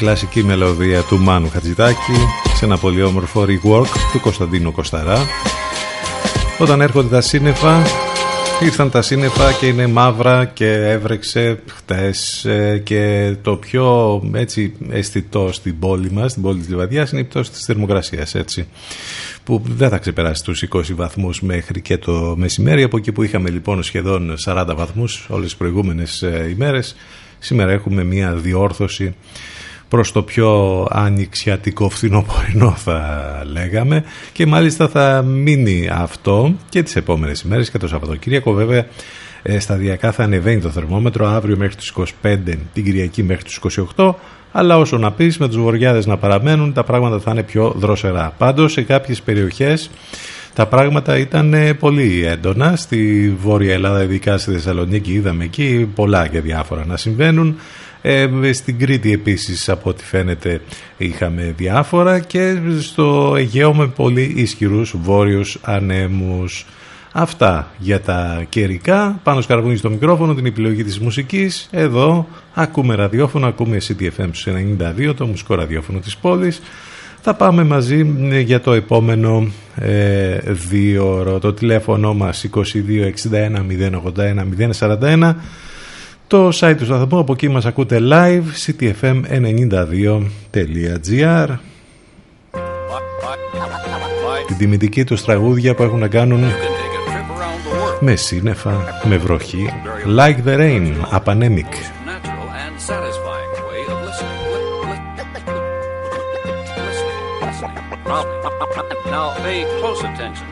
Κλασική μελωδία του Μάνου Χατζητάκη σε ένα πολύ όμορφο rework του Κωνσταντίνου Κοσταρά. Όταν έρχονται τα σύννεφα, ήρθαν τα σύννεφα και είναι μαύρα και έβρεξε χτες ε, και το πιο έτσι αισθητό στην πόλη μας, στην πόλη της Λιβαδιάς είναι η πτώση της θερμοκρασίας έτσι που δεν θα ξεπεράσει τους 20 βαθμούς μέχρι και το μεσημέρι από εκεί που είχαμε λοιπόν σχεδόν 40 βαθμούς όλες τις προηγούμενες ε, ημέρες σήμερα έχουμε μια διόρθωση προς το πιο ανοιξιατικό φθινοπορεινό θα λέγαμε. Και μάλιστα θα μείνει αυτό και τις επόμενες ημέρες και το Σαββατοκύριακο. Βέβαια ε, σταδιακά θα ανεβαίνει το θερμόμετρο αύριο μέχρι τους 25 την Κυριακή μέχρι τους 28 αλλά όσο να πεις με τους βοριάδες να παραμένουν τα πράγματα θα είναι πιο δροσερά πάντως σε κάποιες περιοχές τα πράγματα ήταν πολύ έντονα. Στη Βόρεια Ελλάδα ειδικά στη Θεσσαλονίκη είδαμε εκεί πολλά και διάφορα να συμβαίνουν ε, στην Κρήτη επίσης από ό,τι φαίνεται είχαμε διάφορα και στο Αιγαίο με πολύ ισχυρούς βόρειους ανέμους. Αυτά για τα καιρικά. Πάνω σκαρβούνι στο μικρόφωνο, την επιλογή της μουσικής. Εδώ ακούμε ραδιόφωνο, ακούμε CTFM 92, το μουσικό ραδιόφωνο της πόλης. Θα πάμε μαζί ε, για το επόμενο ε, δύο ώρο. Το τηλέφωνο μας 2261 081 041 το site του σταθμού, από εκεί μας ακούτε live, ctfm92.gr Την τιμητική τους τραγούδια που έχουν να κάνουν με σύννεφα, με βροχή. Like the Rain, Apanemic Now pay close attention.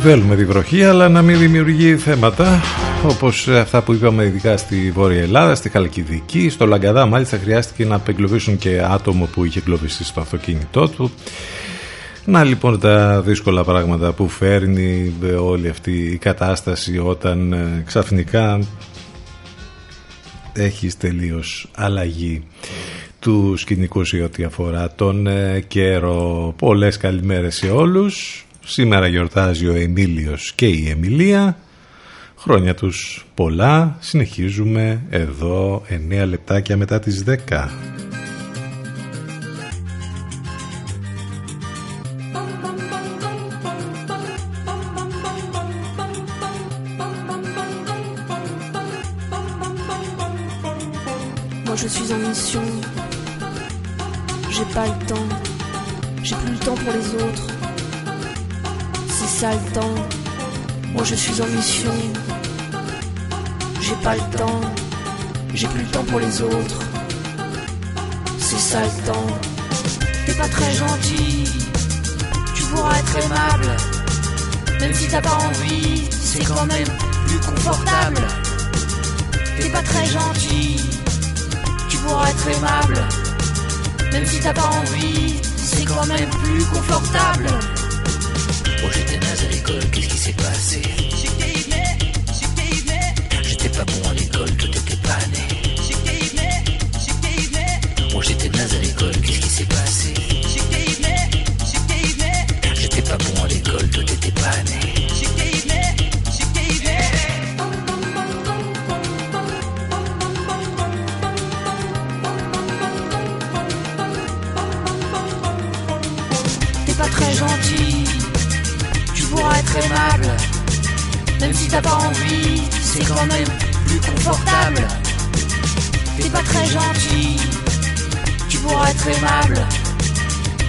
Θέλουμε τη βροχή αλλά να μην δημιουργεί θέματα όπως αυτά που είπαμε ειδικά στη Βόρεια Ελλάδα, στη Χαλκιδική, στο Λαγκαδά μάλιστα χρειάστηκε να απεγκλωβίσουν και άτομο που είχε εγκλωβιστεί στο αυτοκίνητό του. Να λοιπόν τα δύσκολα πράγματα που φέρνει όλη αυτή η κατάσταση όταν ε, ξαφνικά έχει τελείως αλλαγή του σκηνικού σε ό,τι αφορά τον ε, καιρό. Πολλές καλημέρες σε όλους. Σήμερα γιορτάζει ο Εμίλιος και η Εμιλία. Χρόνια τους πολλά. Συνεχίζουμε εδώ 9 λεπτάκια μετά τις 10. Ça le temps. Moi je suis en mission. J'ai pas le temps. J'ai plus le temps pour les autres. C'est ça le temps. T'es pas très gentil. Tu pourras être aimable. Même si t'as pas envie, c'est quand même plus confortable. T'es pas très gentil. Tu pourras être aimable. Même si t'as pas envie, c'est quand même plus confortable. Qu'est-ce qui s'est passé J'étais pas bon à l'école, toi t'étais pas né. Oh j'étais naze à l'école, qu'est-ce qui s'est passé Même si t'as pas envie, c'est quand même plus confortable. T'es pas très gentil, tu pourras être aimable.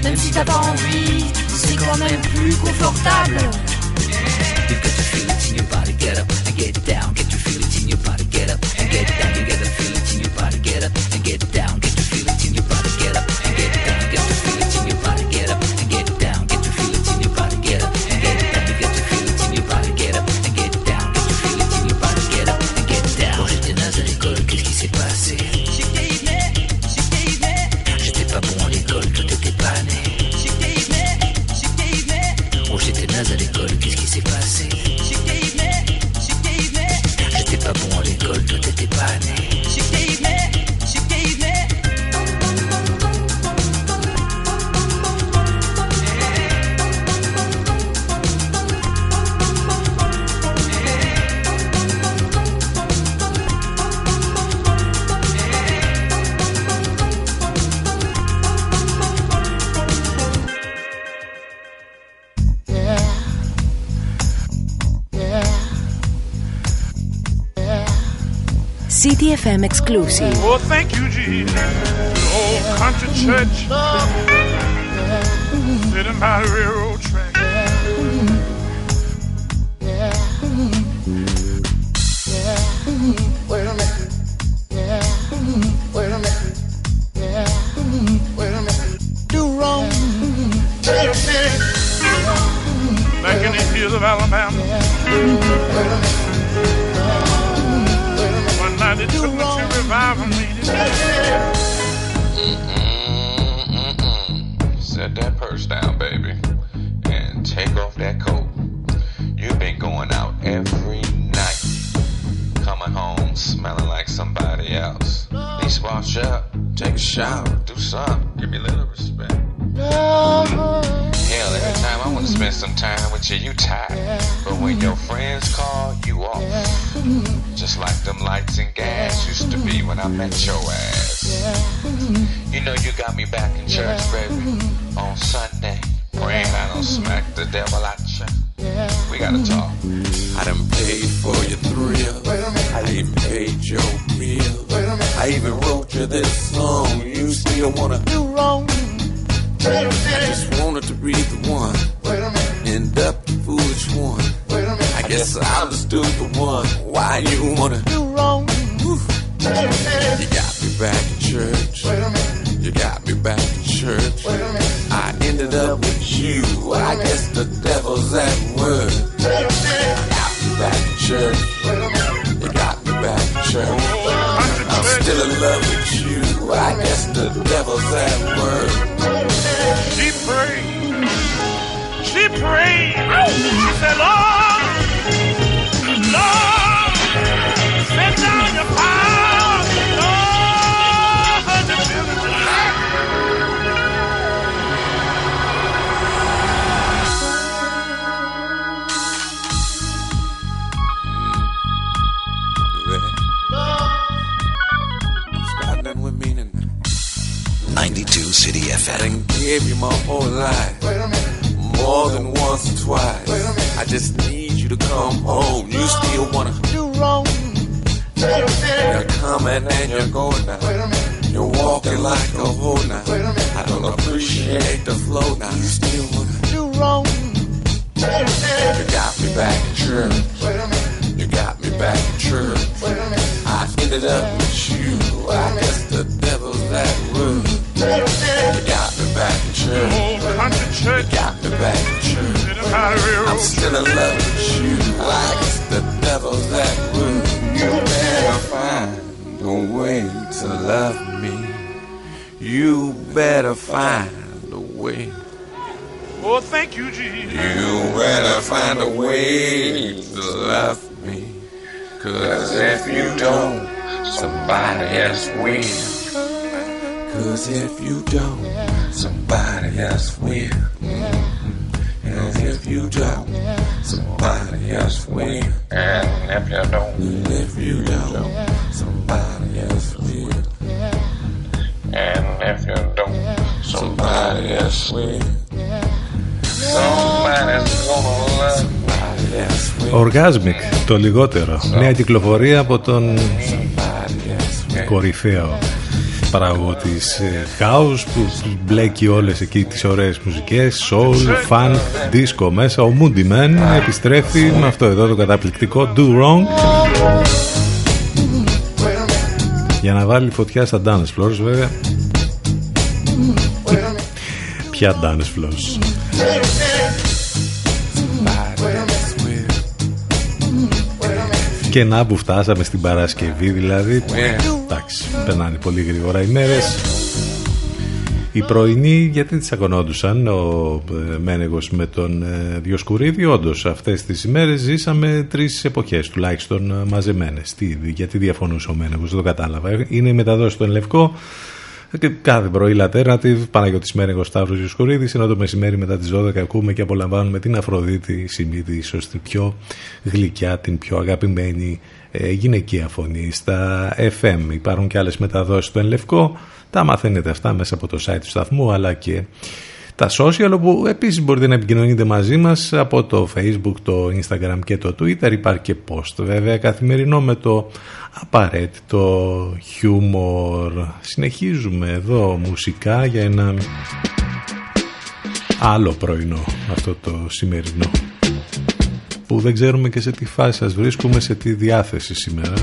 Même si t'as pas envie, c'est quand même plus confortable. CTFM exclusive. Oh, thank you, Jesus. Old country church. Just need you to come home. You still wanna do wrong. You're coming and you're going now. You're walking like a hoe now. I don't appreciate the flow now. You still wanna do wrong. You got me back in church. You got me back in church. I ended up with you. I guess the devil's at work. You got me back in church. You got me back in church. I'm still in love with you. I guess the devil's at work. You better find a way to love me. You better find a way. Oh, thank you, Jesus. You better find a way to love me. Cause if you don't, somebody else will. Cause if you don't, somebody else will. And if you don't, somebody else will. And if you don't, and if you don't, somebody else will. And if you don't, somebody else will. Somebody's gonna love somebody else will. Orgasmic, το λιγότερο. Νέα κυκλοφορία από τον Somebody else will. κορυφαίο παραγωγό της ε, House που μπλέκει όλες εκεί τις ωραίες μουσικές soul, funk, disco μέσα. Ο Moody Man επιστρέφει με αυτό εδώ το καταπληκτικό Do Wrong για να βάλει φωτιά στα dance floors βέβαια. Ποια dance floors; Και να που φτάσαμε στην Παρασκευή δηλαδή. Εντάξει, περνάνε πολύ γρήγορα οι μέρες. Οι πρωινοί γιατί τις αγωνόντουσαν ο ε, Μένεγος με τον ε, Διοσκουρίδη Όντως αυτές τις ημέρες ζήσαμε τρεις εποχές τουλάχιστον ε, μαζεμένες. Τι, Γιατί διαφωνούσε ο Μένεγος, δεν το κατάλαβα. Είναι η μεταδόση στον Λευκό και κάθε πρωί Alternative, Παναγιώτης Μένεγος Σταύρος Διοσκουρίδης ενώ το μεσημέρι μετά τις 12 ακούμε και απολαμβάνουμε την Αφροδίτη Σιμίδη ίσως την πιο γλυκιά, την πιο αγαπημένη ε, γυναικεία φωνή στα FM. Υπάρχουν και άλλες μεταδόσεις στο Ενλευκό. Τα μαθαίνετε αυτά μέσα από το site του σταθμού αλλά και τα social όπου επίσης μπορείτε να επικοινωνείτε μαζί μας από το facebook, το instagram και το twitter. Υπάρχει και post βέβαια καθημερινό με το απαραίτητο χιούμορ. Συνεχίζουμε εδώ μουσικά για ένα άλλο πρωινό αυτό το σημερινό που δεν ξέρουμε και σε τι φάση σας βρίσκουμε σε τι διάθεση σήμερα.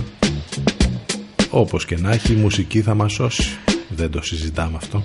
Όπως και να έχει η μουσική θα μας σώσει. Δεν το συζητάμε αυτό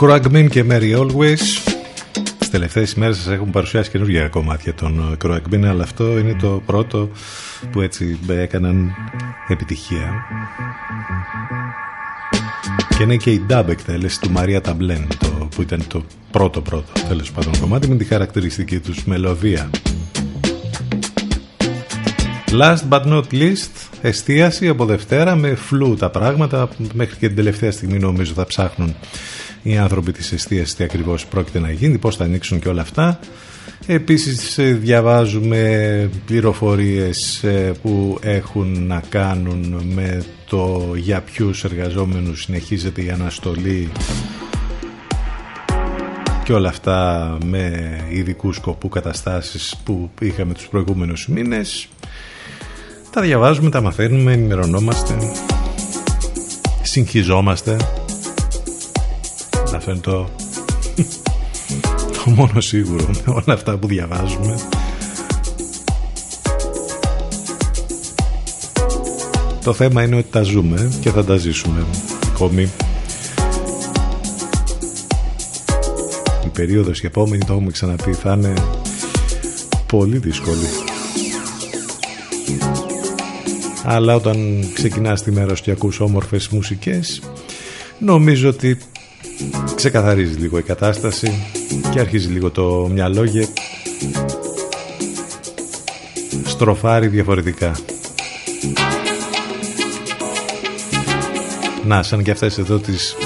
Κρουαγμίν και Mary Always τι τελευταίες ημέρες σας έχουν παρουσιάσει καινούργια κομμάτια των Κρουαγμίν, αλλά αυτό είναι το πρώτο που έτσι έκαναν επιτυχία. Και είναι και η dub εκτέλεση του Μαρία Ταμπλέν, το, που ήταν το πρώτο πρώτο τέλος πάντων κομμάτι με τη χαρακτηριστική τους μελωδία. Last but not least, εστίαση από Δευτέρα με φλού τα πράγματα. Μέχρι και την τελευταία στιγμή νομίζω θα ψάχνουν οι άνθρωποι της εστίασης τι ακριβώς πρόκειται να γίνει, πώς θα ανοίξουν και όλα αυτά. Επίσης ε, διαβάζουμε πληροφορίες ε, που έχουν να κάνουν με το για ποιους εργαζόμενους συνεχίζεται η αναστολή και όλα αυτά με ειδικού σκοπού καταστάσεις που είχαμε τους προηγούμενους μήνες. Τα διαβάζουμε, τα μαθαίνουμε, ενημερωνόμαστε, συγχυζόμαστε αυτό είναι το, το μόνο σίγουρο με όλα αυτά που διαβάζουμε. Το θέμα είναι ότι τα ζούμε και θα τα ζήσουμε ακόμη. Η περίοδος η επόμενη, το έχουμε ξαναπεί, θα είναι πολύ δύσκολη. Αλλά όταν ξεκινάς τη μέρα και ακούς όμορφες μουσικές, νομίζω ότι ξεκαθαρίζει λίγο η κατάσταση και αρχίζει λίγο το μυαλό και στροφάρει διαφορετικά. Να, σαν και αυτές εδώ τις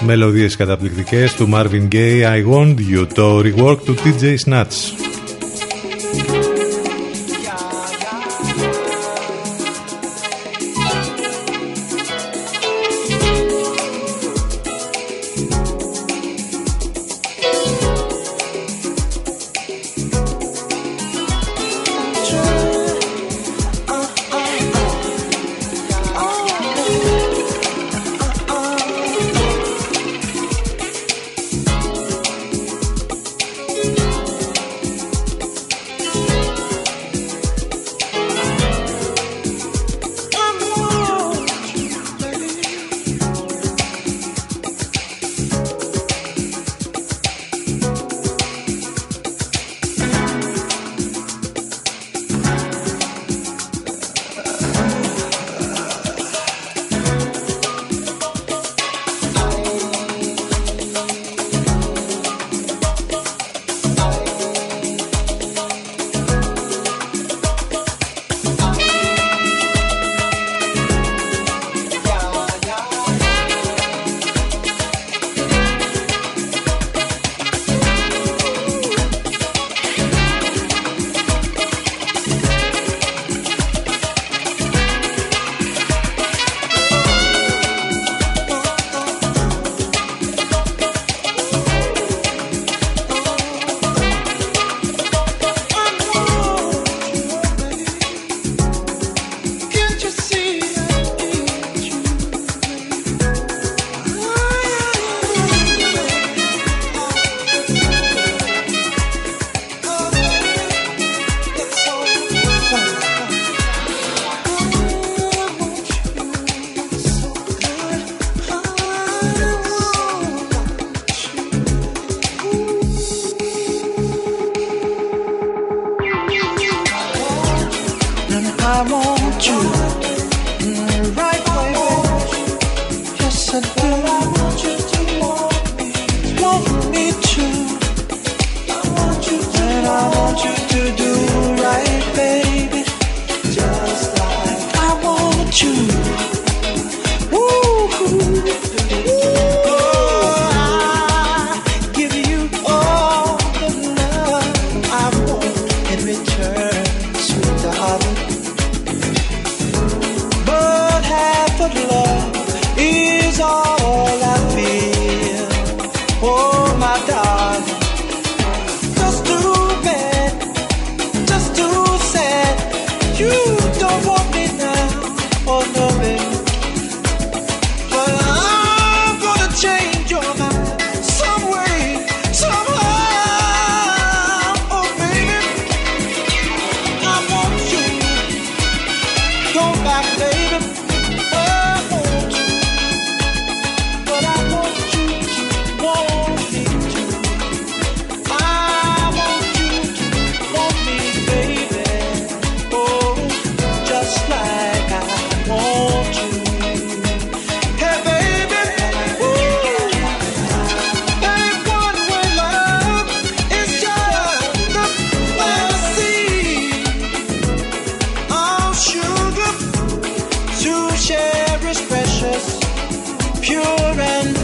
μελωδίες καταπληκτικές του Marvin Gaye I Want You, το rework του TJ Snatch.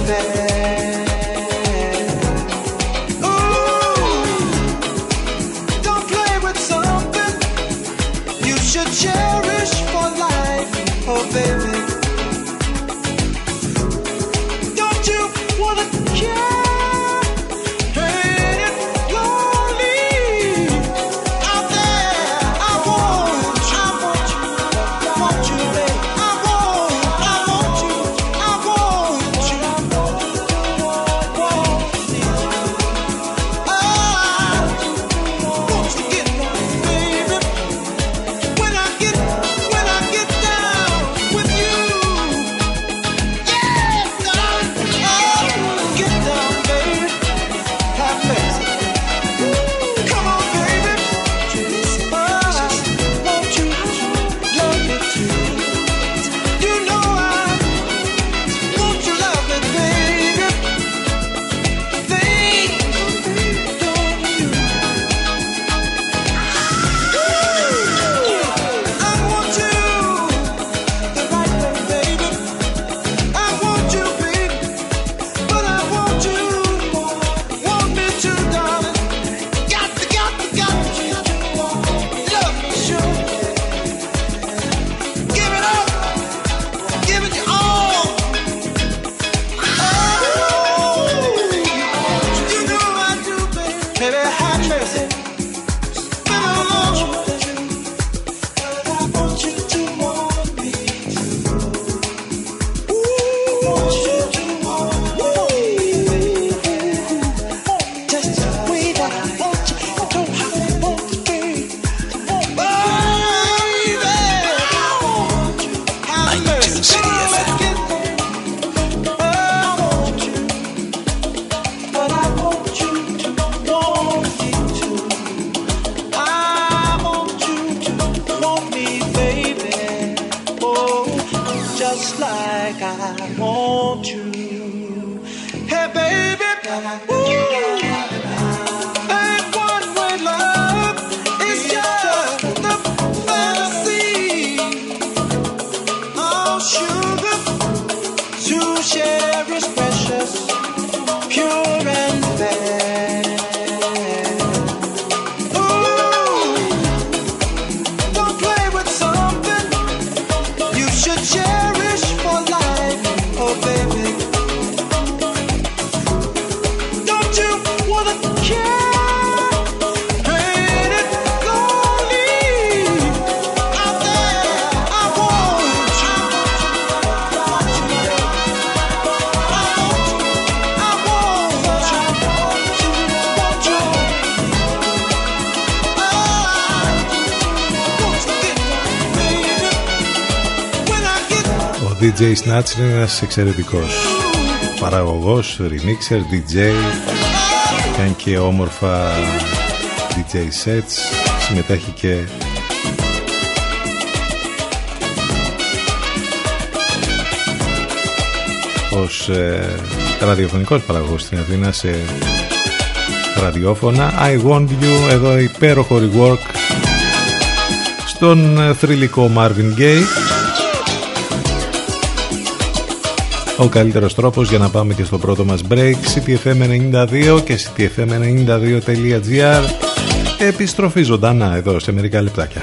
돼 είναι ένας εξαιρετικός παραγωγός, remixer, DJ κάνει και όμορφα DJ sets συμμετέχει και ως ε, ραδιοφωνικός παραγωγός στην Αθήνα σε ραδιόφωνα. I Want You, εδώ υπέροχο rework στον ε, θρηλυκό Marvin Gaye. Ο καλύτερος τρόπος για να πάμε και στο πρώτο μας break ctfm92 και ctfm92.gr Επιστροφή ζωντανά εδώ σε μερικά λεπτάκια.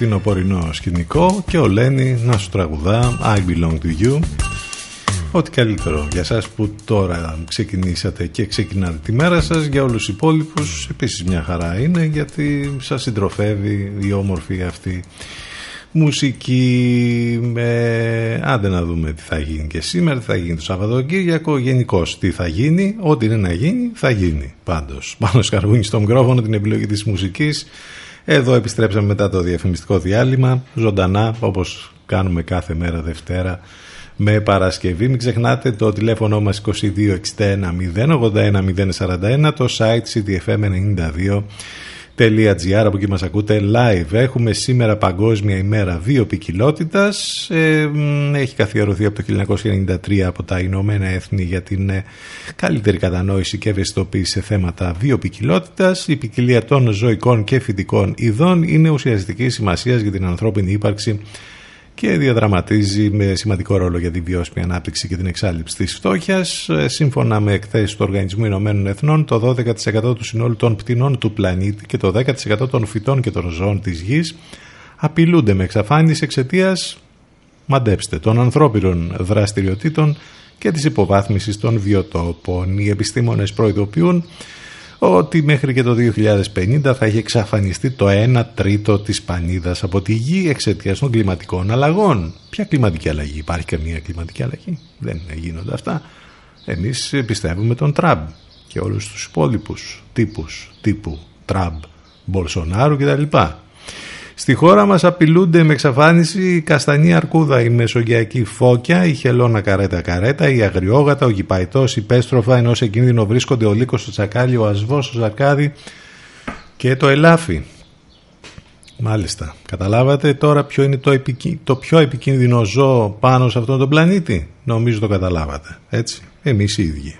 Φθινοπορεινό σκηνικό και ο Λένι να σου τραγουδά I belong to you Ό,τι καλύτερο για σας που τώρα ξεκινήσατε και ξεκινάτε τη μέρα σας Για όλους τους υπόλοιπους επίσης μια χαρά είναι Γιατί σας συντροφεύει η όμορφη αυτή μουσική. Ε, άντε να δούμε τι θα γίνει και σήμερα τι θα γίνει το Σαββατοκύριακο γενικώς τι θα γίνει ό,τι είναι να γίνει θα γίνει πάντως. Πάνω σκαργούνι στο μικρόφωνο την επιλογή της μουσικής εδώ επιστρέψαμε μετά το διαφημιστικό διάλειμμα ζωντανά όπως κάνουμε κάθε μέρα Δευτέρα με Παρασκευή. Μην ξεχνάτε το τηλέφωνο μας 2261 081 041 το site cdfm92 gr από εκεί μας ακούτε live. Έχουμε σήμερα Παγκόσμια ημέρα βιοπικιλότητας. Ε, έχει καθιερωθεί από το 1993 από τα Ηνωμένα Έθνη για την ε, καλύτερη κατανόηση και ευαισθητοποίηση σε θέματα βιοπικιλότητας. Η ποικιλία των ζωικών και φυτικών ειδών είναι ουσιαστική σημασίας για την ανθρώπινη ύπαρξη και διαδραματίζει με σημαντικό ρόλο για τη βιώσιμη ανάπτυξη και την εξάλληψη της φτώχειας. Ε, σύμφωνα με εκθέσεις του Οργανισμού Ηνωμένων Εθνών, το 12% του συνόλου των πτηνών του πλανήτη και το 10% των φυτών και των ζώων της γης απειλούνται με εξαφάνιση εξαιτίας, μαντέψτε, των ανθρώπινων δραστηριοτήτων και της υποβάθμισης των βιοτόπων. Οι επιστήμονες προειδοποιούν ότι μέχρι και το 2050 θα έχει εξαφανιστεί το 1 τρίτο της πανίδας από τη γη εξαιτίας των κλιματικών αλλαγών. Ποια κλιματική αλλαγή, υπάρχει καμία κλιματική αλλαγή, δεν γίνονται αυτά. Εμείς πιστεύουμε τον Τραμπ και όλους τους υπόλοιπους τύπους τύπου Τραμπ, Μπολσονάρου κτλ. Στη χώρα μας απειλούνται με εξαφάνιση η καστανή αρκούδα, η μεσογειακή φώκια, η χελώνα καρέτα καρέτα, η αγριόγατα, ο γυπαϊτός, η πέστροφα, ενώ σε κίνδυνο βρίσκονται ο λύκος, το τσακάλι, ο ασβός, ο ζακάδι και το ελάφι. Μάλιστα. Καταλάβατε τώρα ποιο είναι το, το πιο επικίνδυνο ζώο πάνω σε αυτόν τον πλανήτη; Νομίζω το καταλάβατε. Έτσι. Εμείς οι ίδιοι.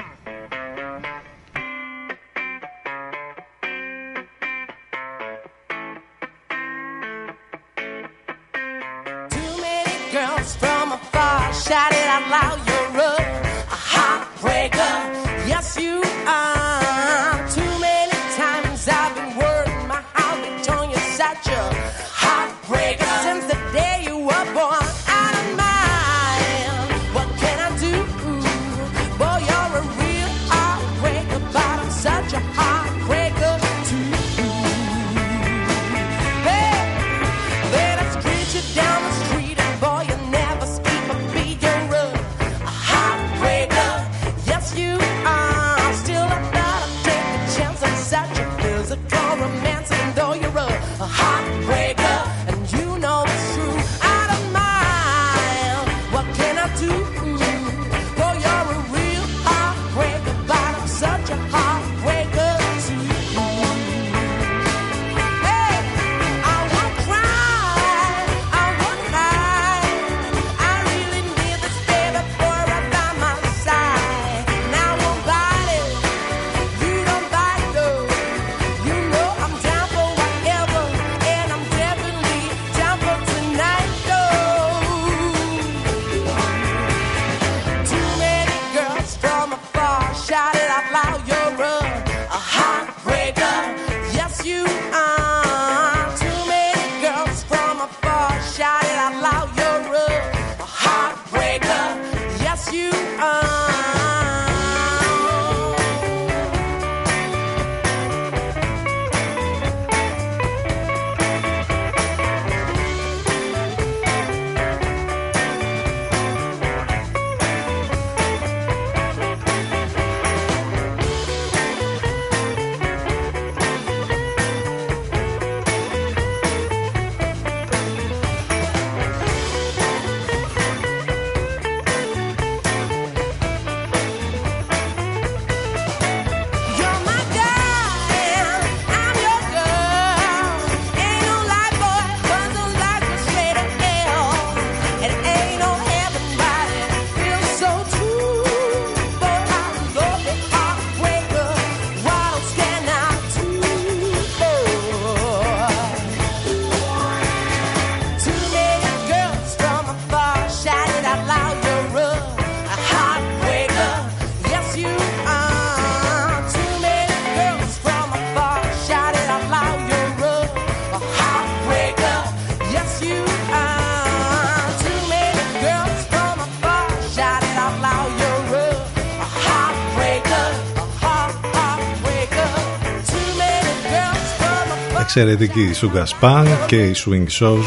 Εξαιρετική. Sugar Span και η Swing Shows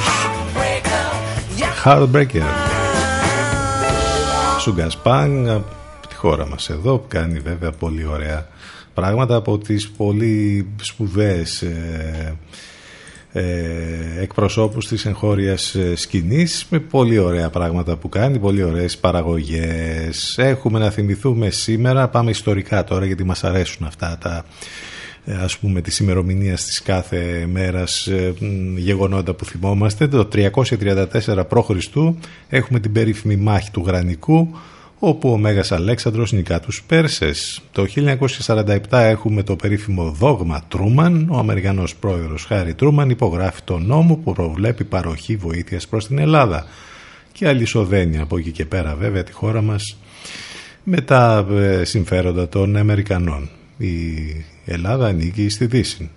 Heartbreaker. Sugar Span από τη χώρα μας εδώ που κάνει βέβαια πολύ ωραία πράγματα από τις πολύ σπουδαίες ε, ε, εκπροσώπους της εγχώριας ε, σκηνής με πολύ ωραία πράγματα που κάνει, πολύ ωραίες παραγωγές. Έχουμε να θυμηθούμε σήμερα, πάμε ιστορικά τώρα γιατί μας αρέσουν αυτά τα ε, ας πούμε της ημερομηνίας της κάθε μέρας ε, γεγονότα που θυμόμαστε. Το 334 π.Χ. έχουμε την περίφημη μάχη του Γρανικού όπου ο Μέγας Αλέξανδρος νικά τους Πέρσες. Το 1947 έχουμε το περίφημο δόγμα Τρούμαν. Ο Αμερικανός πρόεδρος Χάρη Τρούμαν υπογράφει το νόμο που προβλέπει παροχή βοήθειας προς την Ελλάδα. Και αλυσοδένει από εκεί και πέρα βέβαια τη χώρα μας με τα ε, συμφέροντα των Αμερικανών. Η Ελλάδα ανήκει στη Δύση.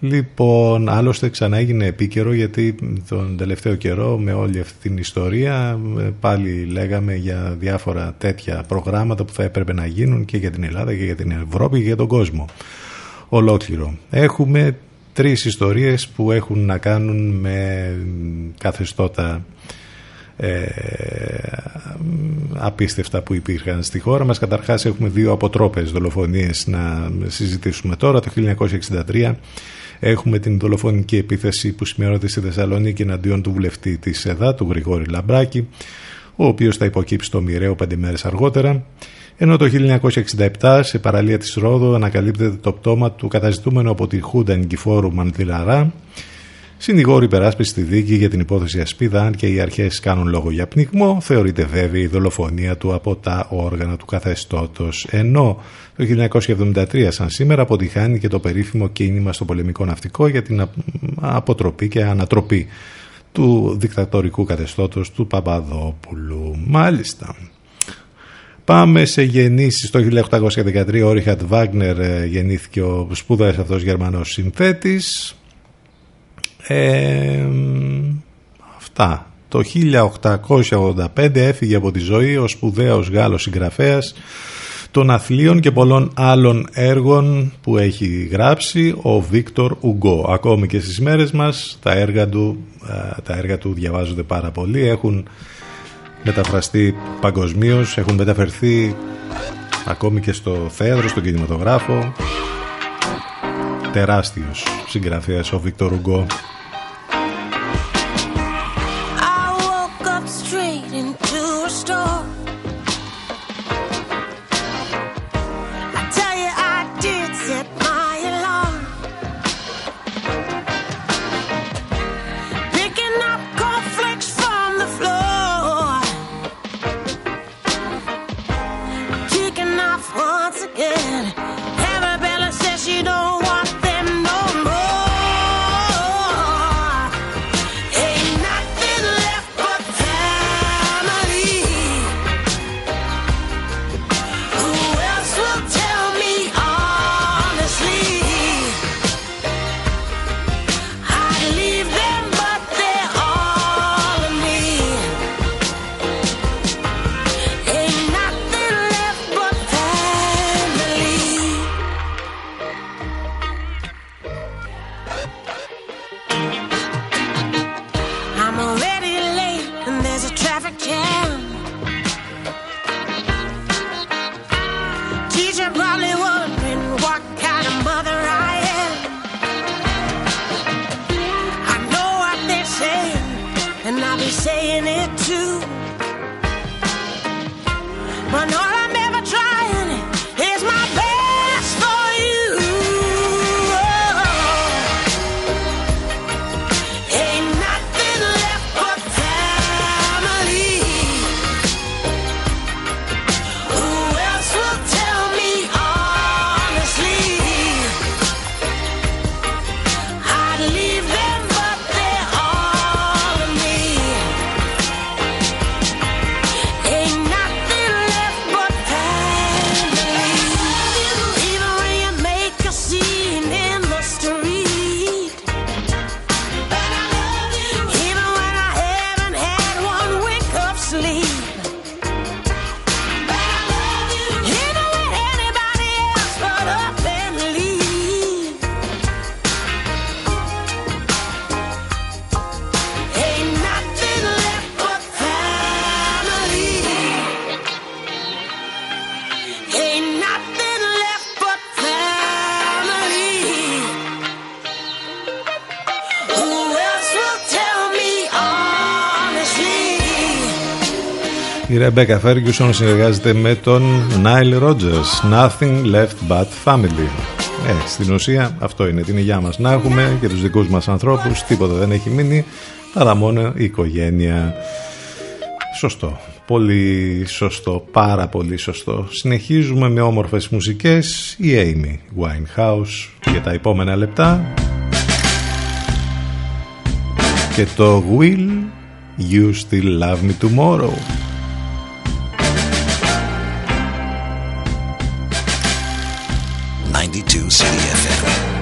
Λοιπόν, άλλωστε ξανά έγινε επίκαιρο γιατί τον τελευταίο καιρό με όλη αυτή την ιστορία ε, πάλι λέγαμε για διάφορα τέτοια προγράμματα που θα έπρεπε να γίνουν και για την Ελλάδα και για την Ευρώπη και για τον κόσμο ολόκληρο. Έχουμε τρεις ιστορίες που έχουν να κάνουν με καθεστώτα ε, απίστευτα που υπήρχαν στη χώρα μας. Καταρχάς έχουμε δύο αποτρόπες δολοφονίες να συζητήσουμε τώρα. Το 1963 Έχουμε την δολοφονική επίθεση που σημειώνεται στη Θεσσαλονίκη εναντίον του βουλευτή της ΕΔΑ, του Γρηγόρη Λαμπράκη, ο οποίος θα υποκύψει στο μοιραίο πέντε μέρες αργότερα. Ενώ το 1967 σε παραλία της Ρόδου ανακαλύπτεται το πτώμα του καταζητούμενου από τη Χούντα Νικηφόρου Μανδυλαρά Συνηγόροι υπεράσπιση στη δίκη για την υπόθεση Ασπίδα, αν και οι αρχές κάνουν λόγο για πνιγμό, θεωρείται βέβαιη η δολοφονία του από τα όργανα του καθεστώτος. Ενώ το 1973, σαν σήμερα, αποτυχάνει και το περίφημο κίνημα στο πολεμικό ναυτικό για την αποτροπή και ανατροπή του δικτατορικού καθεστώτος του Παπαδόπουλου. Μάλιστα. Πάμε σε γεννήσεις. Το 1813 ο Ρίχατ Βάγνερ ε, γεννήθηκε ο σπούδας αυτός Γερμανός συνθέτης ε, αυτά. Το 1885 έφυγε από τη ζωή ο σπουδαίος Γάλλος συγγραφέας των αθλίων και πολλών άλλων έργων που έχει γράψει ο Βίκτορ Ουγκό. Ακόμη και στις μέρες μας τα έργα του, ε, τα έργα του διαβάζονται πάρα πολύ, έχουν μεταφραστεί παγκοσμίως, έχουν μεταφερθεί ακόμη και στο θέατρο, στον κινηματογράφο. Τεράστιος συγγραφέας ο Βίκτορ Ουγκό. Η Ρεμπέκα Φέργιουσον συνεργάζεται με τον Νάιλ Ρότζερς Nothing left but family. Ε, Στην ουσία αυτό είναι την υγειά μας. Να έχουμε και τους δικούς μας ανθρώπους Τίποτα δεν έχει μείνει Παρά μόνο η οικογένεια. Σωστό. Πολύ σωστό, πάρα πολύ σωστό. Συνεχίζουμε με όμορφες μουσικές. Η Amy Winehouse Για τα επόμενα λεπτά. Και το Will You Still Love Me Tomorrow 92 CDFM.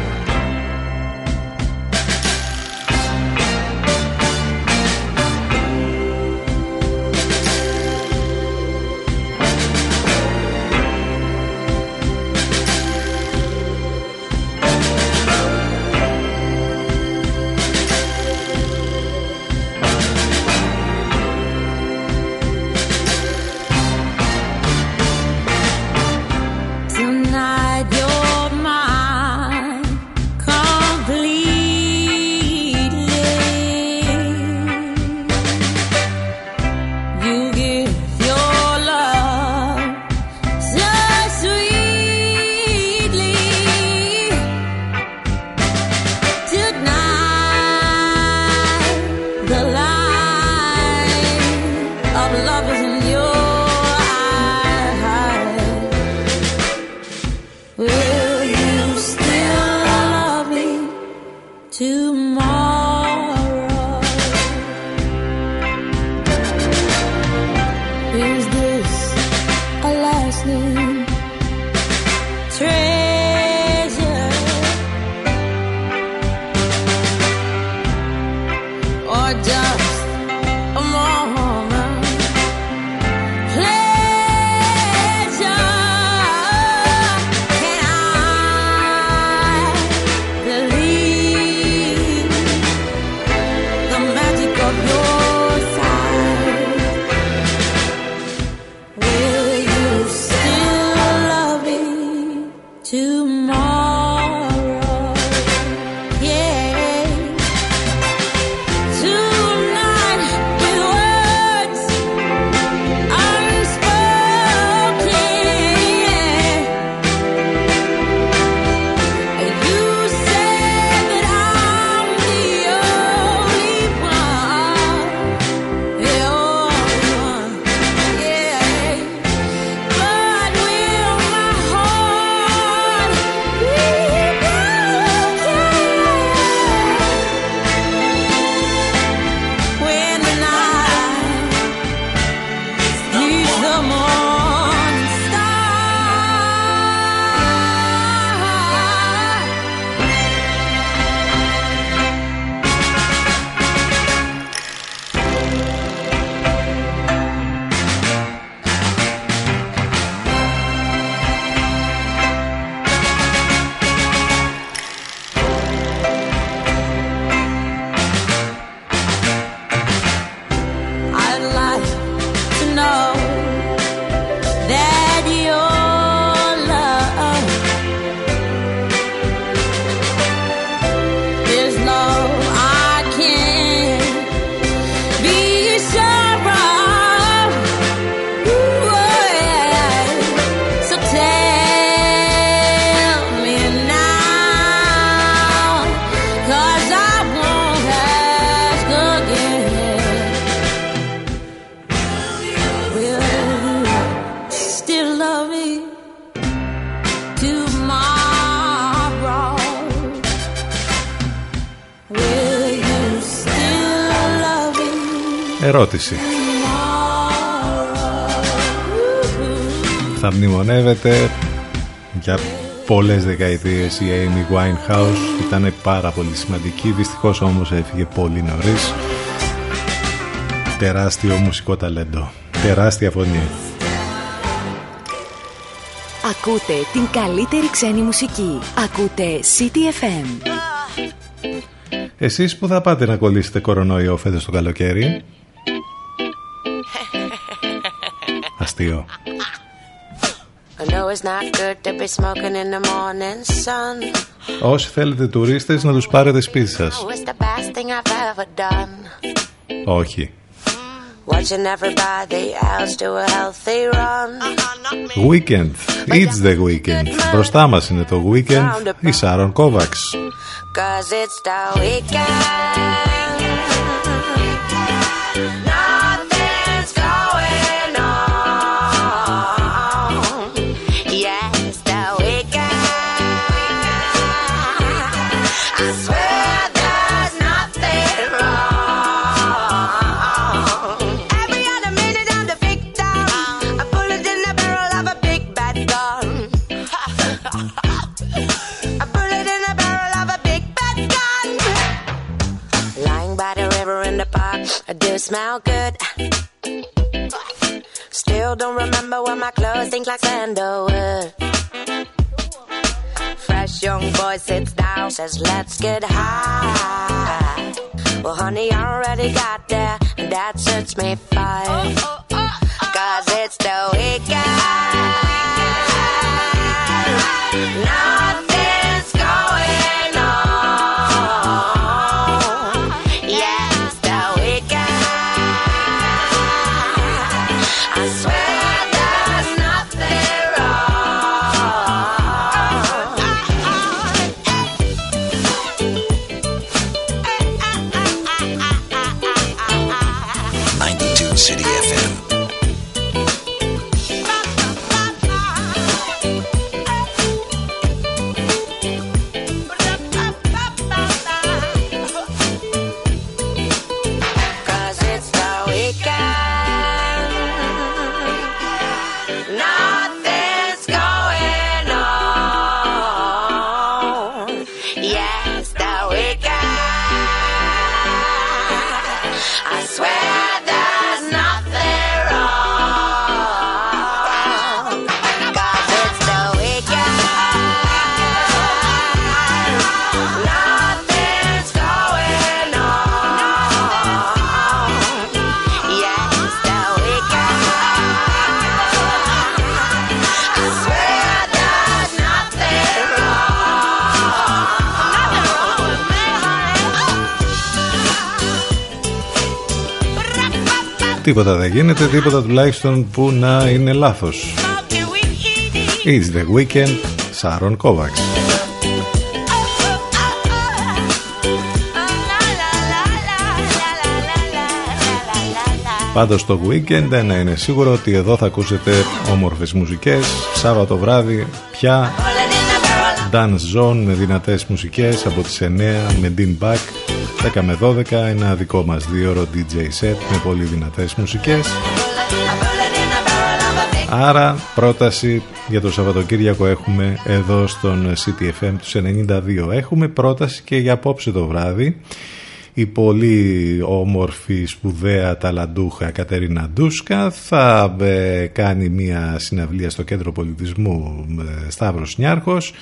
Ερώτηση. Θα μνημονεύεται για πολλές δεκαετίες η Amy Winehouse. Ήταν πάρα πολύ σημαντική. Δυστυχώς όμως έφυγε πολύ νωρίς. Τεράστιο μουσικό ταλέντο. Τεράστια φωνή. Ακούτε την καλύτερη ξένη μουσική. Ακούτε CTFM Εσείς που θα πάτε να κολλήσετε κορονοϊό φέτος το καλοκαίρι; Αστείο. Όσοι θέλετε τουρίστες να τους πάρετε σπίτι σας. Όχι. Watching everybody else do a healthy run. Weekend. It's the weekend. Μπροστά μας είναι το weekend. Η Σάρων Κόβαξ. Cause it's the weekend. Smell good. Still don't remember when my clothes stink like sandalwood. Fresh young boy sits down, says, Let's get high. Well, honey, I already got there, and that suits me fine. Cause it's the weekend. Τίποτα δεν γίνεται, τίποτα τουλάχιστον που να είναι λάθος. It's the weekend, Σάρων Κόβαξ. Πάντως το weekend ένα είναι σίγουρο ότι εδώ θα ακούσετε όμορφες μουσικές Σάββατο βράδυ πια Dance Zone με δυνατές μουσικές από τις 9 με Dean Back 10 με 12 ένα δικό μας δύο ώρο DJ set με πολύ δυνατές μουσικές. Άρα πρόταση για το Σαββατοκύριακο έχουμε εδώ στον CTFM τους 92 Έχουμε πρόταση και για απόψε το βράδυ. Η πολύ όμορφη, σπουδαία, ταλαντούχα Κατερίνα Ντούσκα θα ε, κάνει μια συναυλία στο Κέντρο Πολιτισμού ε, Σταύρος Νιάρχος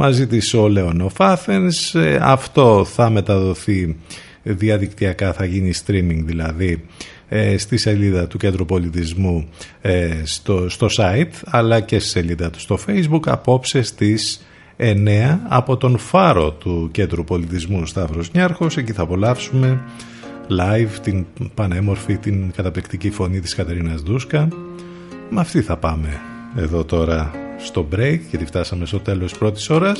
μαζί της ο Λέων Φάθενς. Αυτό θα μεταδοθεί διαδικτυακά, θα γίνει streaming δηλαδή ε, στη σελίδα του Κέντρου Πολιτισμού ε, στο, στο site αλλά και στη σελίδα του στο facebook απόψε στις 9 από τον φάρο του Κέντρου Πολιτισμού Σταύρος Νιάρχος. Εκεί θα απολαύσουμε live την πανέμορφη την καταπληκτική φωνή της Κατερίνας Δούσκα. Με αυτή θα πάμε εδώ τώρα στο break γιατί φτάσαμε στο τέλος της πρώτης ώρας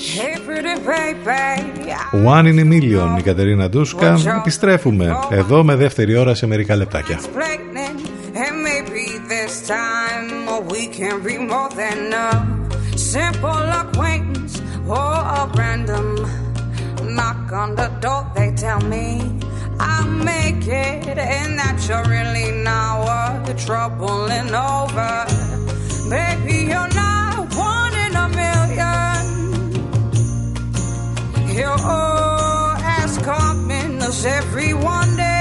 One in a million η Κατερίνα Ντούσκα Επιστρέφουμε εδώ με δεύτερη ώρα σε μερικά λεπτάκια knock on the door, they tell me I'll make it, and that you're really not worth troubling over. Baby, you're not. Your ass coming us every one day.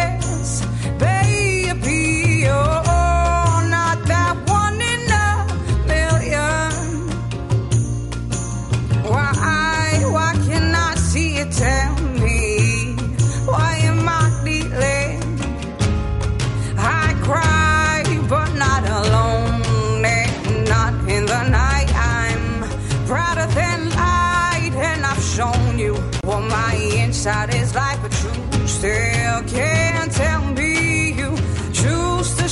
Inside is like, but you still can't tell me you choose to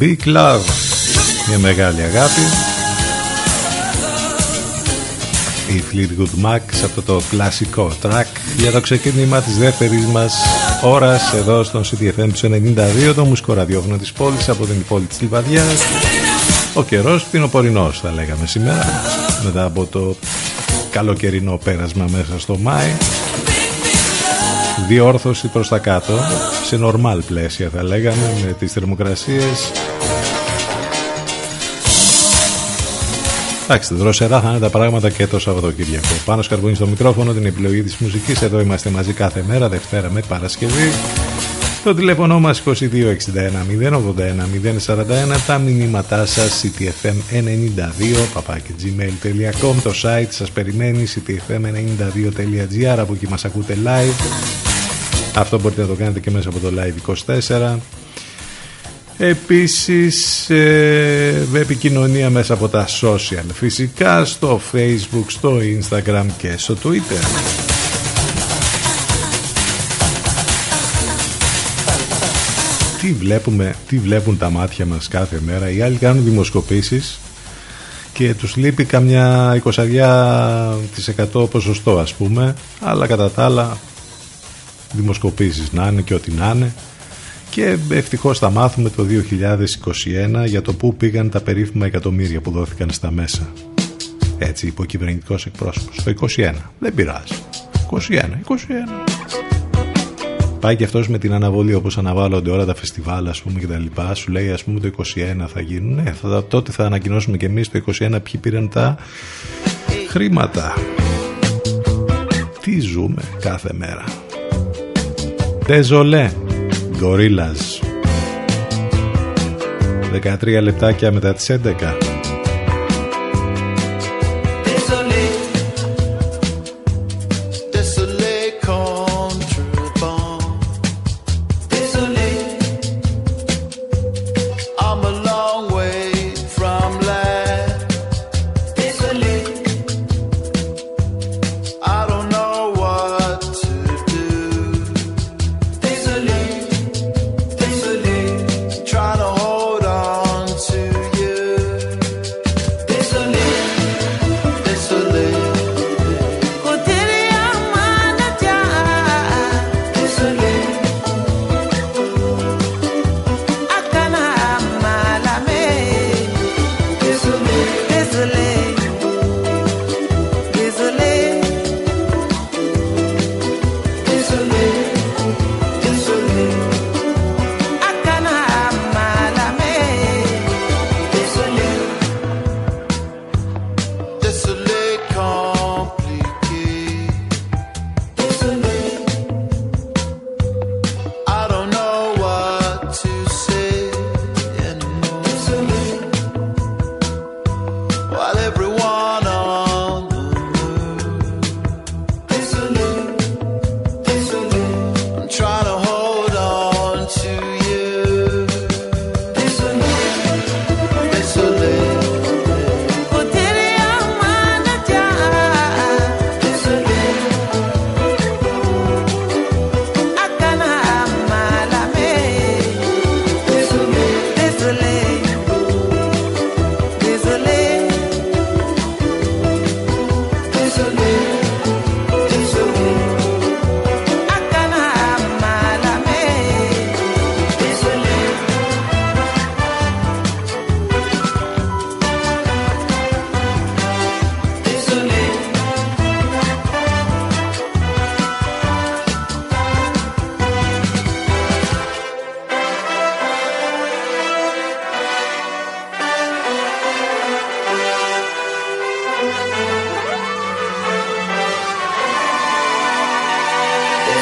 Big Love. Μια μεγάλη αγάπη. Η Fleetwood Mac σε αυτό το κλασικό track. Για το ξεκίνημα της δεύτερης μας ώρας εδώ στον CDFM του 92 το μουσικό ραδιόφωνο της πόλης από την πόλη της Λιβαδιάς. Ο καιρός φθινοπορεινός θα λέγαμε σήμερα. Μετά από το καλοκαιρινό πέρασμα μέσα στο Μάη. Διόρθωση προς τα κάτω. Σε νορμάλ πλαίσια θα λέγαμε με τις θερμοκρασίες Εντάξει, δροσερά θα είναι τα πράγματα και το Σαββατοκύριακο. Πάνω σκαρβούνι στο μικρόφωνο, την επιλογή της μουσικής. Εδώ είμαστε μαζί κάθε μέρα, Δευτέρα με Παρασκευή. Το τηλέφωνο μας 2261 081 041 Τα μηνύματά σας ctfm92 παπάκι gmail.com Το site σας περιμένει ctfm92.gr Από εκεί μας ακούτε live Αυτό μπορείτε να το κάνετε και μέσα από το live 24 Επίσης ε, επικοινωνία μέσα από τα social Φυσικά στο facebook, στο instagram και στο twitter τι βλέπουμε, τι βλέπουν τα μάτια μας κάθε μέρα; Οι άλλοι κάνουν δημοσκοπήσεις και τους λείπει καμιά 20% ποσοστό ας πούμε, αλλά κατά τα άλλα δημοσκοπήσεις να είναι και ό,τι να είναι. Και ευτυχώς θα μάθουμε το 2021 για το πού πήγαν τα περίφημα εκατομμύρια που δόθηκαν στα μέσα. Έτσι είπε ο κυβερνητικός εκπρόσωπος. Το 21. Δεν πειράζει. 21. 21 πάει και αυτός με την αναβολή όπως αναβάλλονται όλα τα φεστιβάλ ας πούμε και τα λοιπά σου λέει ας πούμε το 21 θα γίνουν ναι θα, τότε θα ανακοινώσουμε και εμείς το 21 ποιοι πήραν τα χρήματα τι ζούμε κάθε μέρα Τεζολέ Γκορίλας. 13 λεπτάκια μετά τις 11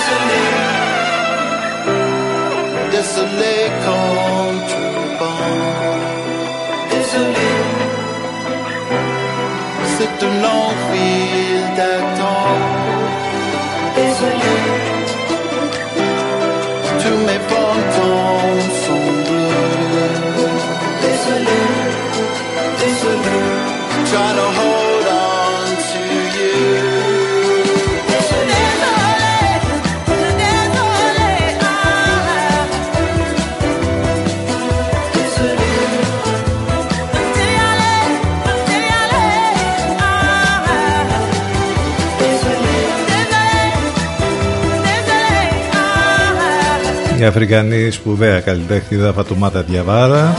desolate, desolate country. Αφρικανή σπουδαία καλλιτέχνηδα Φατουμάτα Διαβάρα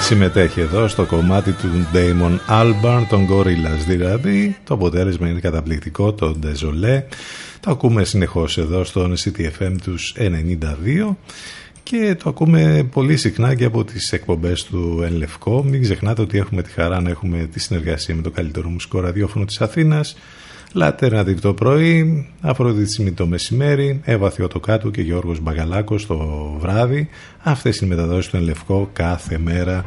συμμετέχει εδώ στο κομμάτι του Damon Albarn, των Gorillaz δηλαδή. Το αποτέλεσμα είναι καταπληκτικό, το Desolé. Το ακούμε συνεχώς εδώ στον CTFM τους 92 και το ακούμε πολύ συχνά και από τις εκπομπές του Ενλευκό. Μην ξεχνάτε ότι έχουμε τη χαρά να έχουμε τη συνεργασία με το καλύτερο μουσικό ραδιόφωνο της Αθήνας Λατέρνατιβ το πρωί, Αφροδίτη το μεσημέρι, Εύα κάτω και Γιώργος Μπαγαλάκος το βράδυ. Αυτές είναι οι μεταδόσεις του Ενλευκό κάθε μέρα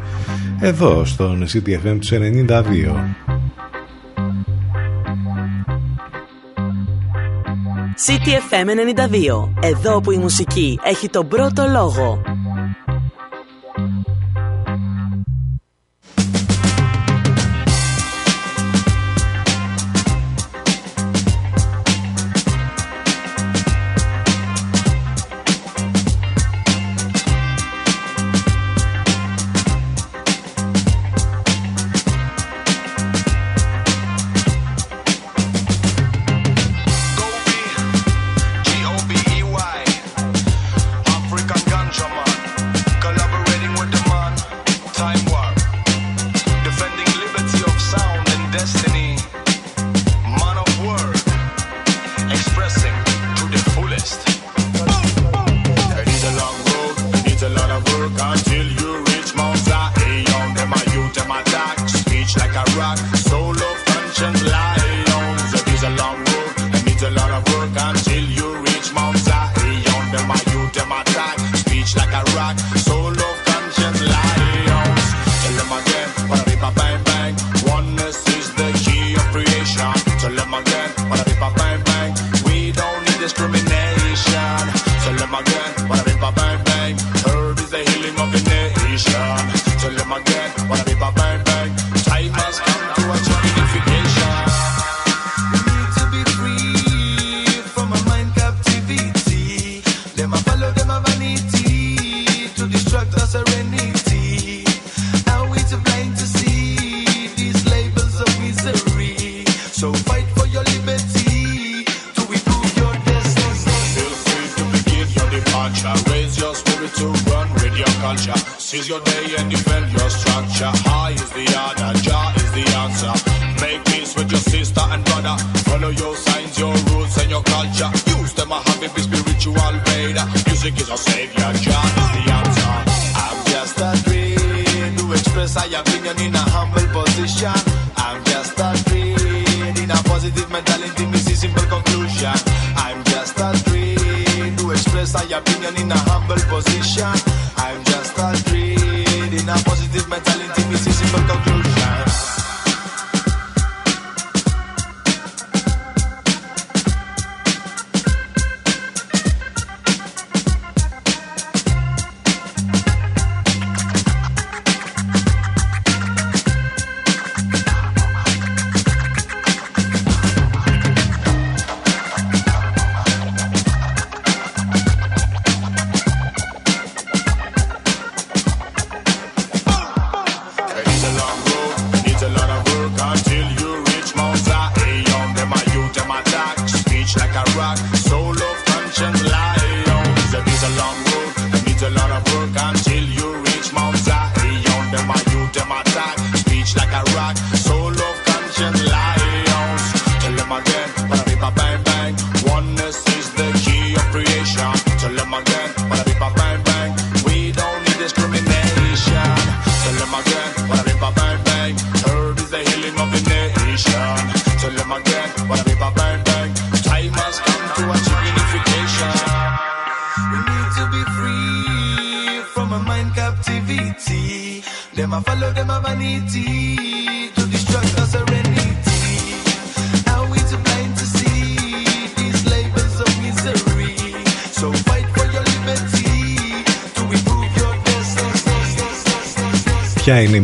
εδώ στον CTFM τους 92. CTFM 92. Εδώ που η μουσική έχει τον πρώτο λόγο. and brother. Follow your signs, your rules, and your culture. Use them, I have it, be spiritual vader. Music is our savior, John is the answer. I'm just a dream to express my opinion in a humble position. I'm just a dream in a positive mentality, me see simple conclusion. I'm just a dream to express my opinion in a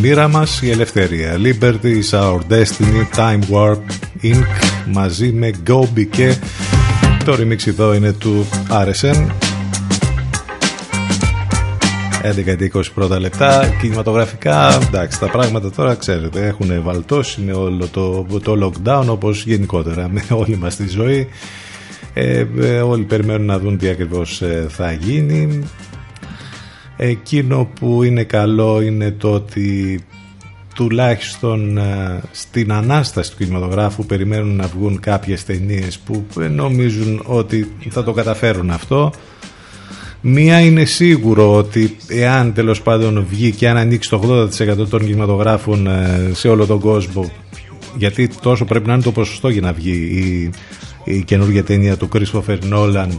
μοίρα μας, η ελευθερία. Liberty is our destiny, Time Warp Inc. μαζί με Gobi και το remix εδώ είναι του RSN. 11 20 πρώτα λεπτά κινηματογραφικά εντάξει τα πράγματα τώρα ξέρετε έχουν βαλτώσει με όλο το, το lockdown όπως γενικότερα με όλη μας τη ζωή Ε, ε, όλοι περιμένουν να δουν τι ακριβώς ε, θα γίνει. Εκείνο που είναι καλό είναι το ότι τουλάχιστον ε, στην ανάσταση του κινηματογράφου περιμένουν να βγουν κάποιες ταινίες που νομίζουν ότι θα το καταφέρουν αυτό. Μία είναι σίγουρο ότι εάν τέλος πάντων βγει και αν ανοίξει το 80% των κινηματογράφων ε, σε όλο τον κόσμο γιατί τόσο πρέπει να είναι το ποσοστό για να βγει η, η καινούργια ταινία του Christopher Nolan